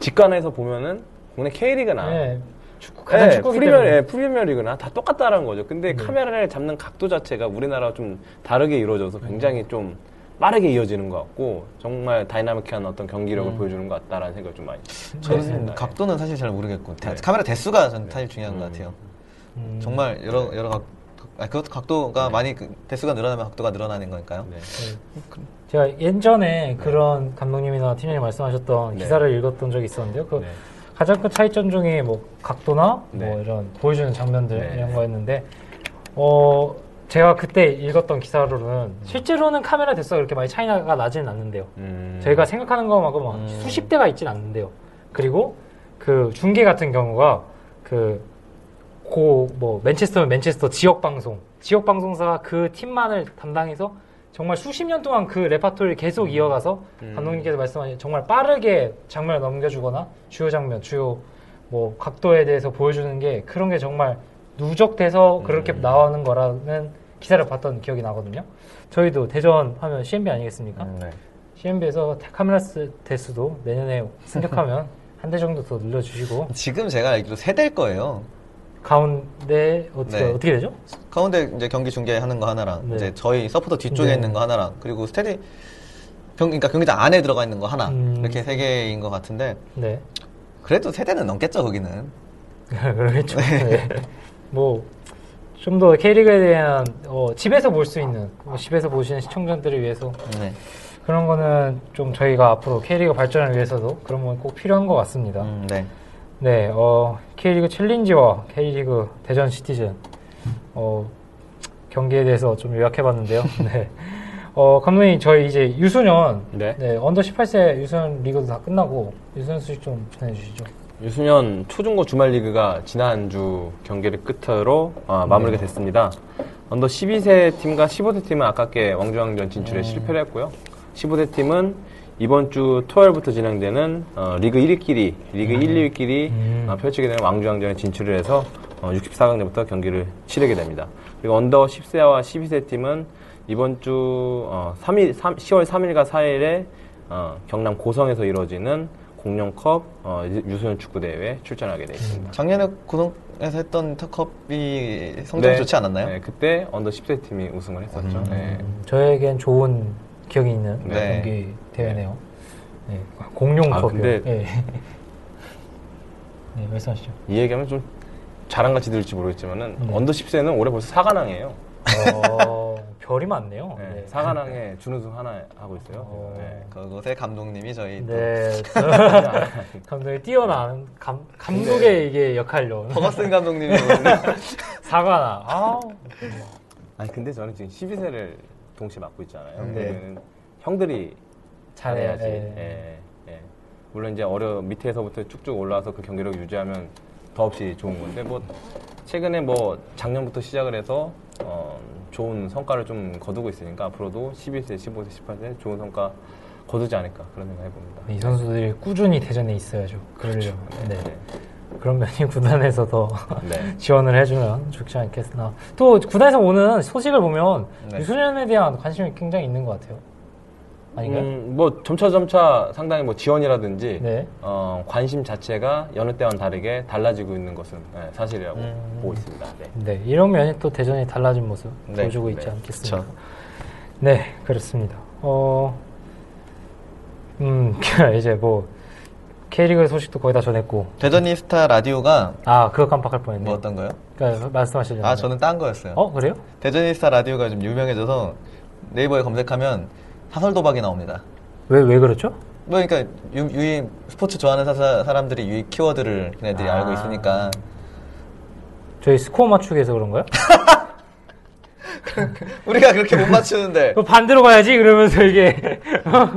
직관에서 보면은 국내 K리그나 네. 축구, 가장 네, 축구기 프리미어, 때문에. 예, 프리미어 리그나 다 똑같다라는 거죠. 근데 네. 카메라를 잡는 각도 자체가 우리나라와 좀 다르게 이루어져서 굉장히 좀 빠르게 이어지는 것 같고 정말 다이나믹한 어떤 경기력을 보여주는 것 같다라는 생각을 좀 많이 저는. 각도는 사실 잘 모르겠고 대- 네. 카메라 대수가 전 사실 중요한 것 음. 같아요. 음. 정말 여러 여러 각 아, 그것도 각도가 많이 그- 대수가 늘어나면 각도가 늘어나는 거니까요. 네. 제가 예전에 그런 감독님이나 팀장님 말씀하셨던 네. 기사를 읽었던 적이 있었는데요. 그 네. 가장 큰 차이점 중에 뭐 각도나 네. 뭐 이런 보여주는 장면들 네. 이런 거였는데 어 제가 그때 읽었던 기사로는 실제로는 카메라 대수가 그렇게 많이 차이가 나지는 않는데요. 음. 저희가 생각하는 것만큼 막 음. 수십 대가 있진 않는데요. 그리고 그 중계 같은 경우가 그 고 뭐 맨체스터면 맨체스터 지역 방송 지역 방송사가 그 팀만을 담당해서 정말 수십 년 동안 그 레파토리를 계속 이어가서 음. 감독님께서 말씀하신 정말 빠르게 장면을 넘겨주거나 주요 장면 주요 뭐 각도에 대해서 보여주는 게 그런 게 정말 누적돼서 그렇게 음. 나오는 거라는 기사를 봤던 기억이 나거든요. 저희도 대전 하면 CMB 아니겠습니까? 음, 네. CMB에서 카메라 스- 대수도 내년에 승격하면 한 대 정도 더 늘려주시고 지금 제가 알기로 세 대일 거예요. 가운데 어떻게 네. 어떻게 되죠? 가운데 이제 경기 중계하는 거 하나랑 네. 이제 저희 서포터 뒤쪽에 네. 있는 거 하나랑 그리고 스테디 경 그러니까 경기장 안에 들어가 있는 거 하나 음. 이렇게 세 개인 것 같은데 네, 그래도 세 대는 넘겠죠 거기는. 그렇겠죠. 네. 뭐좀 더 K리그에 대한 어, 집에서 볼 수 있는 뭐 집에서 보시는 시청자들을 위해서 네. 그런 거는 좀 저희가 앞으로 K리그 발전을 위해서도 그런 건 꼭 필요한 것 같습니다. 음, 네. 네, 어, K리그 챌린지와 K리그 대전 시티즌, 어, 경기에 대해서 좀 요약해봤는데요. 네. 어, 감독님, 저희 이제 유소년, 네. under 18세 유소년 리그도 다 끝나고, 유소년 소식 좀 전해 주시죠. 유소년 초중고 주말 리그가 지난주 경기를 끝으로 어, 마무리가 네. 됐습니다. under 12세 팀과 15세 팀은 아깝게 왕중왕전 진출에 음. 실패를 했고요. 15세 팀은 이번 주 토요일부터 진행되는 어, 리그 1위끼리, 리그 1, 2위끼리 음. 어, 펼치게 되는 왕중왕전에 진출을 해서 어, 64강전부터 경기를 치르게 됩니다. 그리고 under 10세와 12세 팀은 이번 주 어, 3일, 3, 10월 3일과 4일에 어, 경남 고성에서 이루어지는 공룡컵 어, 유소년 축구 대회에 출전하게 되어 있습니다. 작년에 고성에서 했던 특컵이 성적이 좋지 않았나요? 네, 그때 under 10세 팀이 우승을 했었죠. 음. 네. 음, 저에겐 좋은 기억이 있는 네. 경기 대회네요. 네. 공룡컵이요. 아, 근데- 네. 네, 말씀하시죠. 이 얘기하면 좀 자랑같이 들을지 모르겠지만은 네. under 10세는 올해 벌써 4관왕이에요. 어, 별이 많네요. 네, 네. 4관왕에 준우승 하나 하고 있어요. 어. 네. 그곳의 감독님이 저희 또 네, 저- 감독이 뛰어난 감, 감독의 이게 역할로 허거슨 감독님이 오늘 사과나 아 아니 근데 저는 지금 12세를 동시에 맡고 있잖아요. 네. 그러면 형들이 잘해, 잘해야지. 네. 예, 예. 물론 이제 어려 밑에서부터 쭉쭉 올라와서 그 경기력 유지하면 더없이 좋은 건데 뭐 최근에 뭐 작년부터 시작을 해서 어, 좋은 성과를 좀 거두고 있으니까 앞으로도 12세, 15세, 18세 좋은 성과 거두지 않을까 그런 생각 해봅니다. 이 선수들이 꾸준히 대전에 있어야죠. 그러려면 네. 네. 그런 면이 구단에서 더 네. 지원을 해주면 좋지 않겠으나 또 구단에서 오는 소식을 보면 네. 유소년에 대한 관심이 굉장히 있는 것 같아요. 아닌가요? 음, 뭐 점차 점차 상당히 뭐 지원이라든지 네. 어, 관심 자체가 여느 때와는 다르게 달라지고 있는 것은 네, 사실이라고 음. 보고 있습니다. 네. 네, 이런 면이 또 대전이 달라진 모습 네, 보여주고 있지 네, 않겠습니까? 그쵸. 네, 그렇습니다. 어, 음, 이제 뭐 K리그 소식도 거의 다 전했고, 대전이 스타 라디오가 아 그거 깜빡할 뻔했네. 뭐 어떤 거요? 그러니까 말씀하시려면. 아 저는 딴 거였어요. 어 그래요? 대전이 스타 라디오가 좀 유명해져서 네이버에 검색하면 사설 도박이 나옵니다. 왜 왜 그렇죠? 뭐 그러니까 유, 유의 스포츠 좋아하는 사, 사람들이 유의 키워드를 걔네들이 아. 알고 있으니까 저희 스코어 맞추기 해서 그런가요? 우리가 그렇게 못 맞추는데 그 반대로 가야지 그러면서 이게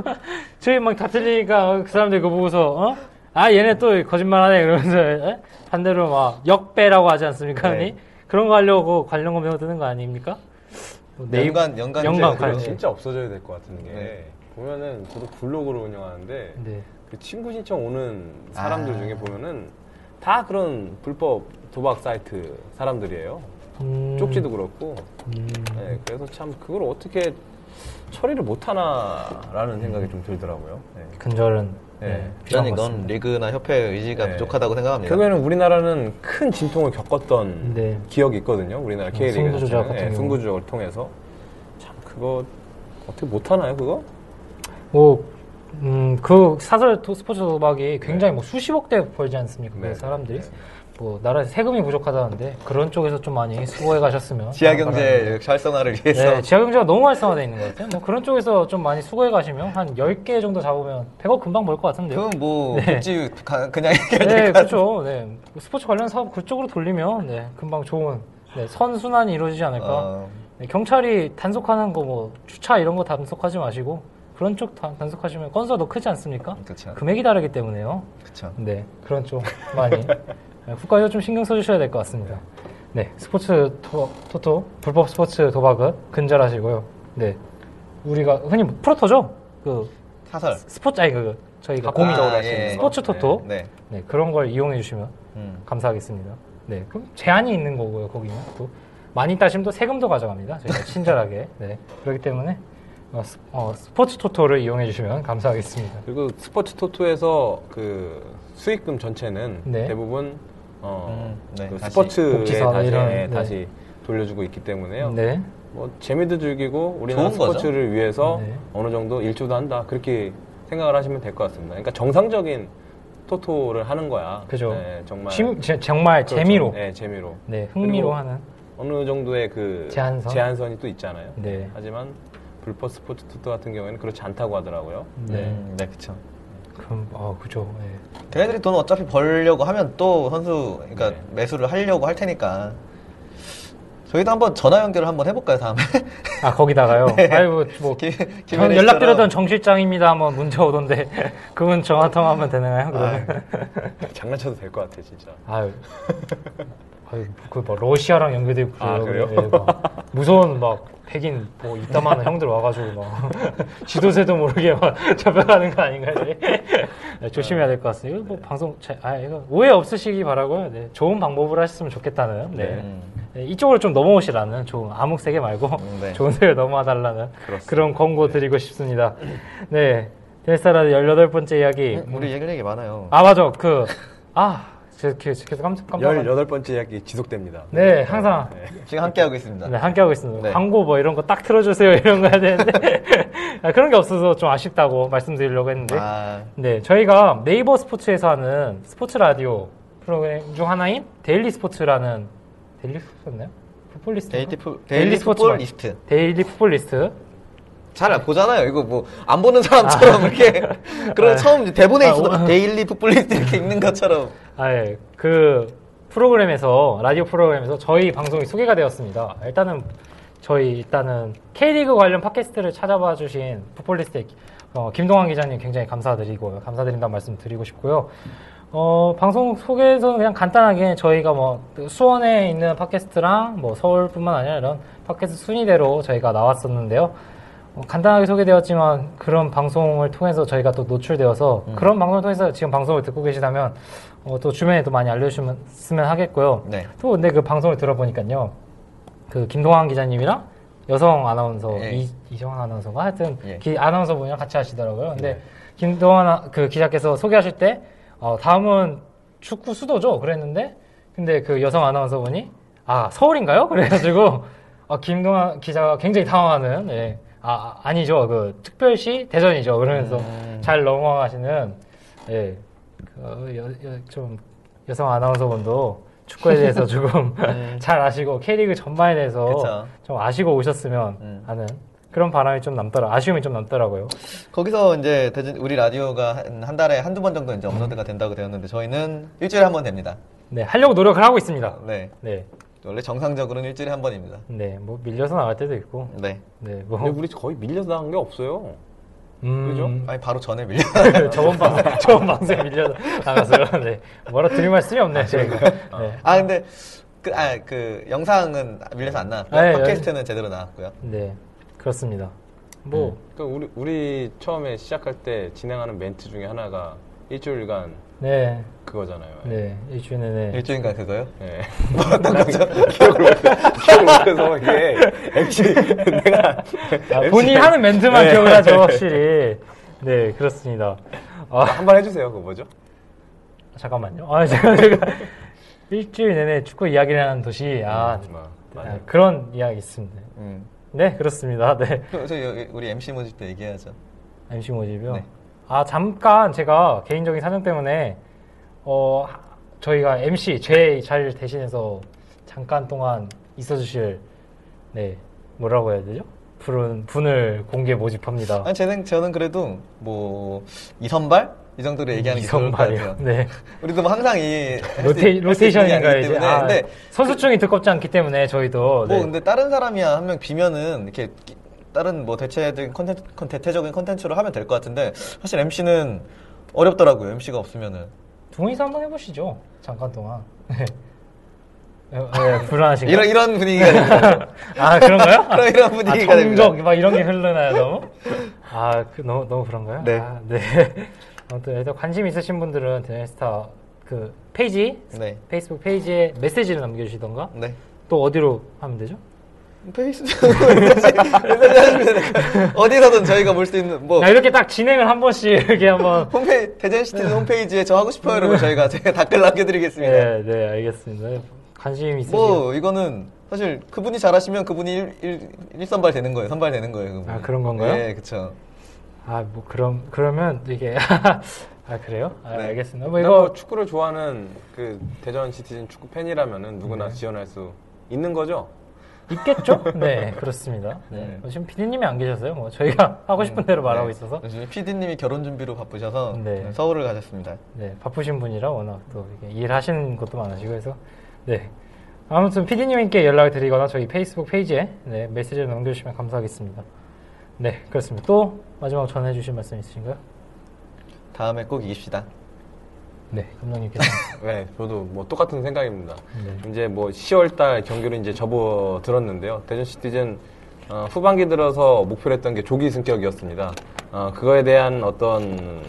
저희 막 다 틀리니까 그 사람들 그거 보고서 어? 아 얘네 또 거짓말하네 그러면서 에? 반대로 막 역배라고 하지 않습니까? 네. 흔히? 그런 거 하려고 관련 검색어 뜨는 거 아닙니까? 연관 연관 연관 그런 관련. 진짜 없어져야 될 것 같은 게 네. 보면은 저도 블로그를 운영하는데 네. 그 친구 신청 오는 사람들 아. 중에 보면은 다 그런 불법 도박 사이트 사람들이에요. 음, 쪽지도 그렇고. 음, 네, 그래서 참 그걸 어떻게 처리를 못 하나라는 생각이 좀 들더라고요. 네. 근절은 네, 네. 저는 것 이건. 리그나 협회 의지가 네. 부족하다고 생각합니다. 결국에는 우리나라는 큰 진통을 겪었던 네. 기억이 있거든요. 우리나라 음, K리그 승부 조작. 같은 네. 승부 조작을 통해서 참 그거 어떻게 못 하나요, 그거? 뭐, 음, 그 사설 도- 스포츠 도박이 굉장히 뭐 수십억 대 벌지 않습니까? 그 네. 사람들이. 네. 뭐, 나라에 세금이 부족하다는데 그런 쪽에서 좀 많이 수고해 가셨으면. 지하 하는 경제 활성화를 위해서 네, 지하 경제가 너무 활성화되어 있는 것 같아요. 뭐 그런 쪽에서 좀 많이 수고해 가시면 한 10개 정도 잡으면 100억 금방 벌 것 같은데요. 그건 뭐 네. 가- 그냥 얘기해야 네. 그렇죠. 네. 스포츠 관련 사업 그쪽으로 돌리면 네, 금방 좋은 네, 선순환이 이루어지지 않을까. 어, 네, 경찰이 단속하는 거 뭐 주차 이런 거 단속하지 마시고 그런 쪽 단- 단속하시면 건수가 더 크지 않습니까? 그렇죠. 금액이 다르기 때문에요. 그렇죠. 네, 그런 쪽 많이 네, 국가에서 좀 신경 써주셔야 될 것 같습니다. 네, 스포츠 토, 토토 불법 스포츠 도박은 근절하시고요. 네, 우리가 흔히 프로토죠. 그 사설. 스포츠 아니 그 저희가 공익적으로 아, 할수 예. 있는 거. 스포츠 토토 네. 네, 그런 걸 이용해 주시면 음. 감사하겠습니다. 네, 그럼 제한이 있는 거고요, 거기는. 또 많이 따시면 또 세금도 가져갑니다. 저희가 친절하게. 네, 그렇기 때문에 어, 스, 어, 스포츠 토토를 이용해 주시면 감사하겠습니다. 그리고 스포츠 토토에서 그 수익금 전체는 네. 대부분 어, 음, 네, 그 다시 스포츠에 다시, 이런, 예, 네. 다시 돌려주고 있기 때문에요. 네, 뭐 재미도 즐기고 우리나라 좋은 거죠. 스포츠를 위해서 네. 어느 정도 일조도 한다 그렇게 생각을 하시면 될 것 같습니다. 그러니까 정상적인 토토를 하는 거야. 그죠. 네, 정말 심- 제- 정말 그렇죠. 재미로, 네, 재미로. 네, 흥미로 하는. 어느 정도의 그 제한선? 이또 있잖아요. 네, 하지만 불법 스포츠 토토 같은 경우에는 그렇지 않다고 하더라고요. 네, 음, 네, 그렇죠. 그럼 어, 그죠. 네. 걔네들이 돈 어차피 벌려고 하면 또 선수, 그러니까 네. 매수를 하려고 할 테니까. 저희도 한번 전화 연결을 한번 해볼까요, 다음에? 아 거기다가요. 아이고 뭐. 네. 김- 전 김현희 연락드렸던. 정 실장입니다. 한번 문자 오던데 그분 전화 통화하면 되나요? 그러면 장난쳐도 될 것 같아 진짜. 아유, 아유, 그뭐 러시아랑 연결돼 있고 아, 그래요? 예, 막 무서운 막 백인 뭐 이따만한 형들 와가지고 막 지도새도 모르게 막 잡혀가는 거 아닌가요? 네. 네, 조심해야 될 것 같습니다. 이거 뭐 방송 잘- 아 이거 오해 없으시기 바라고요. 네, 좋은 방법을 하셨으면 좋겠다는. 네. 음. 네, 이쪽으로 좀 넘어오시라는 좋은 암흑 세계 말고 음, 네. 좋은 세계 넘어와 달라는 그렇습니다. 그런 광고 드리고 싶습니다. 네. 데스타라 18번째 이야기. 음, 우리 얘기할 얘기 많아요. 아, 맞아. 그, 아, 제 계속 깜짝 깜짝. 18번째 이야기 지속됩니다. 네, 항상 지금 함께하고 있습니다. 네, 함께하고 있습니다. 네. 광고 뭐 이런 거 딱 틀어주세요 이런 거 해야 되는데 아, 그런 게 없어서 좀 아쉽다고 말씀드리려고 했는데 아, 네 저희가 네이버 스포츠에서 하는 스포츠 라디오 프로그램 중 하나인 데일리 스포츠라는 데일리 스포츠였나요? 풋볼리스트 데이리, 푸, 데일리 데일리 스포츠 풋볼 말- 리스트. 데일리 풋볼리스트 잘 보잖아요. 이거 뭐 안 보는 사람처럼 이렇게 그런 아. 처음 대본에 아, 있어도 오. 데일리 풋볼 리스트 이렇게 읽는 것처럼 아예 그 프로그램에서 라디오 프로그램에서 저희 방송이 소개가 되었습니다. 일단은 저희 일단은 K리그 관련 팟캐스트를 찾아봐 주신 풋볼리스트 어, 김동환 기자님 굉장히 감사드리고 감사드린다는 말씀 드리고 싶고요. 어, 방송 소개에서는 그냥 간단하게 저희가 뭐 수원에 있는 팟캐스트랑 뭐 서울뿐만 아니라 이런 팟캐스트 순위대로 저희가 나왔었는데요. 어, 간단하게 소개되었지만 그런 방송을 통해서 저희가 또 노출되어서 그런 방송을 통해서 지금 방송을 듣고 계시다면 어, 또 주변에 도 많이 알려주시면 하겠고요. 네. 또 근데 그 방송을 들어보니까요. 그 김동환 기자님이랑 여성 아나운서 예. 이, 이정환 아나운서가 하여튼 예. 기- 아나운서 분이랑 같이 하시더라고요. 근데 네. 김동환 아- 그 기자께서 소개하실 때 어, 다음은 축구 수도죠. 그랬는데 근데 그 여성 아나운서 분이 아 서울인가요? 그래가지고 어, 김동환 기자가 굉장히 당황하는 예. 아 아, 아니죠. 그 특별시 대전이죠. 그러면서 음. 잘 넘어가시는 예. 그 여, 여, 좀 여성 아나운서분도 축구에 대해서 조금 잘 아시고 K리그 전반에 대해서 음. 그쵸. 좀 아시고 오셨으면 음. 하는 그런 바람이 좀 남더라 아쉬움이 좀 남더라고요. 거기서 이제 대전- 우리 라디오가 한, 한 달에 한두 번 정도 이제 업로드가 된다고 되었는데 저희는 일주일에 한 번 됩니다. 네 하려고 노력을 하고 있습니다. 네. 네, 원래 정상적으로는 일주일에 한 번입니다. 네, 뭐 밀려서 나갈 때도 있고, 네. 네, 뭐 근데 우리 거의 밀려서 나간 게 없어요. 음, 아니 바로 전에 밀려. 저번 방 저번 방송에 밀려서 나가서요. 네, 뭐라 드릴 말씀이 없네요, 저희가. 네, 아 근데 그, 아, 그 영상은 밀려서 안 나왔고요. 네, 팟캐스트는 제대로 나왔고요. 네, 그렇습니다. 뭐그 우리 우리 처음에 시작할 때 진행하는 멘트 중에 하나가 일주일간 네, 그거잖아요. 네, 일주일 내내 일주일간 그거요? 네. 기억을 못, 기억을 못해서 이게 MC 내가 아, 본인이 하는 멘트만 네. 기억을 하죠, 확실히. 네, 그렇습니다. 아, 한번 해주세요. 그거 뭐죠? 잠깐만요. 아, 제가, 제가 일주일 내내 축구 이야기를 하는 도시, 아, 음, 아, 맞아요. 그런 이야기 있습니다. 음. 네, 그렇습니다. 네. 저, 저 우리 MC 모집 때 얘기해야죠. MC 모집이요? 네. 아, 잠깐 제가 개인적인 사정 때문에, 어, 하- 저희가 MC, 제 자리를 대신해서 잠깐 동안 있어주실, 네, 뭐라고 해야 되죠? 분을, 분을 공개 모집합니다. 아니 저는 저는 그래도 뭐 이선발 이 정도로 얘기하는 게 좋을 것 이선발이요. 같아요. 네. 우리도 뭐 항상 이 로테, 로테이션인가 이제. 아, 근데 선수층이 두껍지 않기 때문에 저희도. 뭐 네. 근데 다른 사람이야 한명 비면은 이렇게 끼- 다른 뭐 대체적인 컨텐츠 컨- 대체적인 컨텐츠로 하면 될 것 같은데 사실 MC는 어렵더라고요. MC가 없으면은 동의서 한번 해보시죠. 잠깐 동안. 네. 어, 네, 불안하신가요? 이런 이런 분위기가 됩니다. 아, 그런가요? 그런 이런 분위기가 아, 됩니다. 막 이런 게 흘러나요, 너무? 아, 그, 너무, 너무 그런가요? 네. 아, 네. 아무튼, 일단 관심 있으신 분들은 대전스타 그 페이지, 네. 페이스북 페이지에 메시지를 남겨주시던가 네. 또 어디로 하면 되죠? 페이스 어디서든 저희가 볼 수 있는 뭐 야, 이렇게 딱 진행을 한 번씩 이렇게 한번. 홈페이지 대전시티 홈페이지에 저 하고 싶어요 여러분 저희가 제가 댓글 남겨드리겠습니다. 네, 네, 알겠습니다. 관심 있으신 뭐 이거는 사실 그분이 잘하시면 그분이 일, 일, 일선발 되는 거예요. 선발 되는 거예요. 그분이. 아, 그런 건가요? 네, 그렇죠. 아, 뭐, 그럼, 그러면 이게. 아, 그래요? 아, 네. 알겠습니다. 뭐, 이거 이거. 축구를 좋아하는 그 대전 시티즌 축구 팬이라면은 누구나 네. 지원할 수 있는 거죠? 있겠죠? 네, 그렇습니다. 네. 네. 뭐 지금 PD님이 안 계셔서요. 뭐, 저희가 하고 싶은 대로 말하고 네. 있어서. 요즘 PD님이 결혼 준비로 바쁘셔서 네. 서울을 가셨습니다. 네, 바쁘신 분이라 워낙 또 일하시는 것도 많으시고 해서. 네. 아무튼 PD님께 연락을 드리거나 저희 페이스북 페이지에 네, 메시지를 남겨주시면 감사하겠습니다. 네, 그렇습니다. 또 마지막 전해주실 말씀 있으신가요? 다음에 꼭 이깁시다. 네, 감독님께서. 네, 저도 뭐 똑같은 생각입니다. 네. 이제 뭐 10월달 경기를 이제 접어 들었는데요. 대전 시티즌 어, 후반기 들어서 목표로 했던 게 조기 승격이었습니다. 어, 그거에 대한 어떤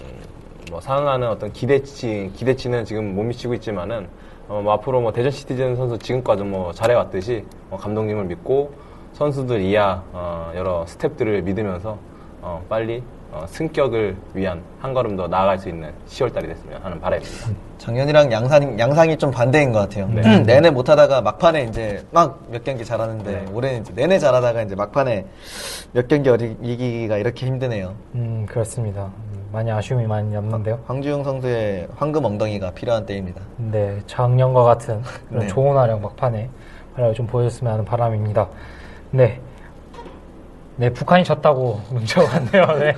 뭐 상응하는 어떤 기대치 기대치는 지금 못 미치고 있지만은 어, 뭐 앞으로 뭐 대전 시티즌 선수 지금까지 뭐 잘해왔듯이 어, 감독님을 믿고 선수들 이하 어, 여러 스탭들을 믿으면서 어, 빨리 어, 승격을 위한 한 걸음 더 나아갈 수 있는 10월달이 됐으면 하는 바람입니다. 작년이랑 양상, 양상이 좀 반대인 것 같아요. 내내 못하다가 막판에 이제 막 몇 경기 잘하는데 네. 올해는 이제 내내 잘하다가 이제 막판에 몇 경기 어디 이기기가 이렇게 힘드네요. 음, 그렇습니다. 음, 많이 아쉬움이 많이 남는데요. 황주영 선수의 황금 엉덩이가 필요한 때입니다. 네, 작년과 같은 그런 네. 좋은 활약 막판에 활약을 좀 보여줬으면 하는 바람입니다. 네. 네, 북한이 졌다고 문자가 왔네요. 네.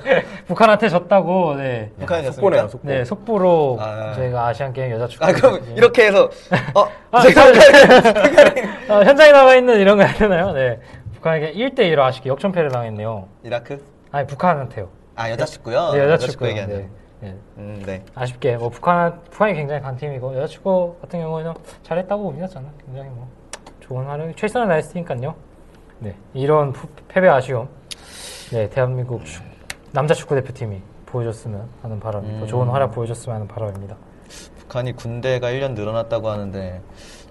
북한한테 졌다고, 네. 북한이 졌습니까? 속보네요, 속보. 네, 속보로 아. 저희가 아시안 게임 여자 축구. 아 그럼 이렇게 해서 어 아, 제가 아, 현장에 나와 있는 이런 거 해야 되나요? 네. 북한에게 1대1로 아쉽게 역전패를 당했네요. 이라크? 아니, 북한한테요. 아 여자 축구요? 네, 여자 축구. 얘기하는. 네. 네. 음, 네. 아쉽게 뭐 북한 북한이 굉장히 강팀이고 여자 축구 같은 경우에는 잘했다고 봅니다 저는 굉장히 뭐 좋은 활약 최선을 다했으니까요. 네 이런 푸- 패배 아쉬움 네 대한민국 축- 남자 축구 대표팀이 보여줬으면 하는 바람이고 음. 좋은 활약 보여줬으면 하는 바람입니다. 북한이 군대가 1년 늘어났다고 하는데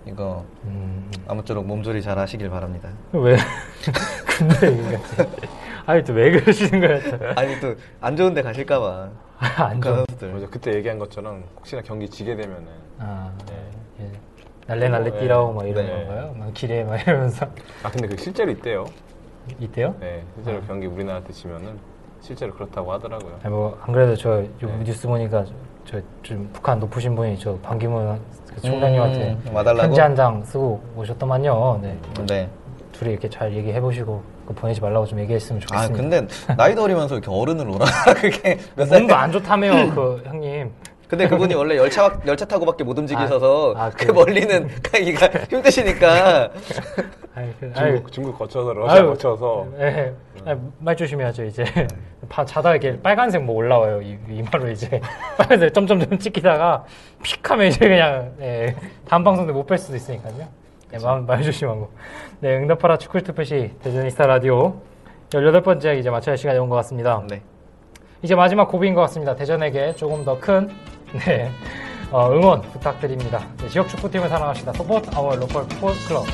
이거 음, 아무쪼록 몸조리 잘 하시길 바랍니다. 왜 근데 이게 아니 또 왜 그러시는 거예요? 아니 또 안 좋은데 가실까봐. 안. 선수들. 맞아. 그때 얘기한 것처럼 혹시나 경기 지게 되면은 아, 네. 예. 날래 날래 네. 뛰라고 막 이런 네. 건가요? 막 길에 막 이러면서 아 근데 그 실제로 있대요. 이때요? 네, 실제로 아. 경기 우리나라한테 지면은 실제로 그렇다고 하더라고요. 아니 뭐안 그래도 저요 네. 뉴스 보니까 저 좀 북한 높으신 분이 저 반기문 그 총장님한테 음, 와달라고? 편지 한 장 쓰고 오셨더만요. 네. 네. 둘이 이렇게 잘 얘기해 보시고 그 보내지 말라고 좀 얘기했으면 아 좋겠습니다. 근데 나이도 어리면서 이렇게 어른을 오라 그게 몇 살? 몸도 안 좋다며요, 그 형님. 근데 그분이 원래 열차 열차 타고밖에 못 움직이셔서 아, 아, 그. 멀리는 가기가 힘드시니까. 아이, 그, 아이, 중국, 중국 거쳐서 러시아 아유, 거쳐서. 예, 아, 말 조심해야죠 이제. 바, 자다 이렇게 빨간색 뭐 올라와요 이, 이마로 이제. 빨간색 점점점 찍히다가 픽하면 이제 그냥 예, 다음 방송 때 못 뵐 수도 있으니까요. 네, 말, 말 조심하고. 네 응답하라 축구 투표시 대전 이스타 라디오 18번째 이제 마쳐야 할 시간이 온 것 같습니다. 네. 이제 마지막 고비인 것 같습니다. 대전에게 조금 더큰 네, 어, 응원 부탁드립니다. 네, 지역 축구팀을 사랑합시다. Support our local sports club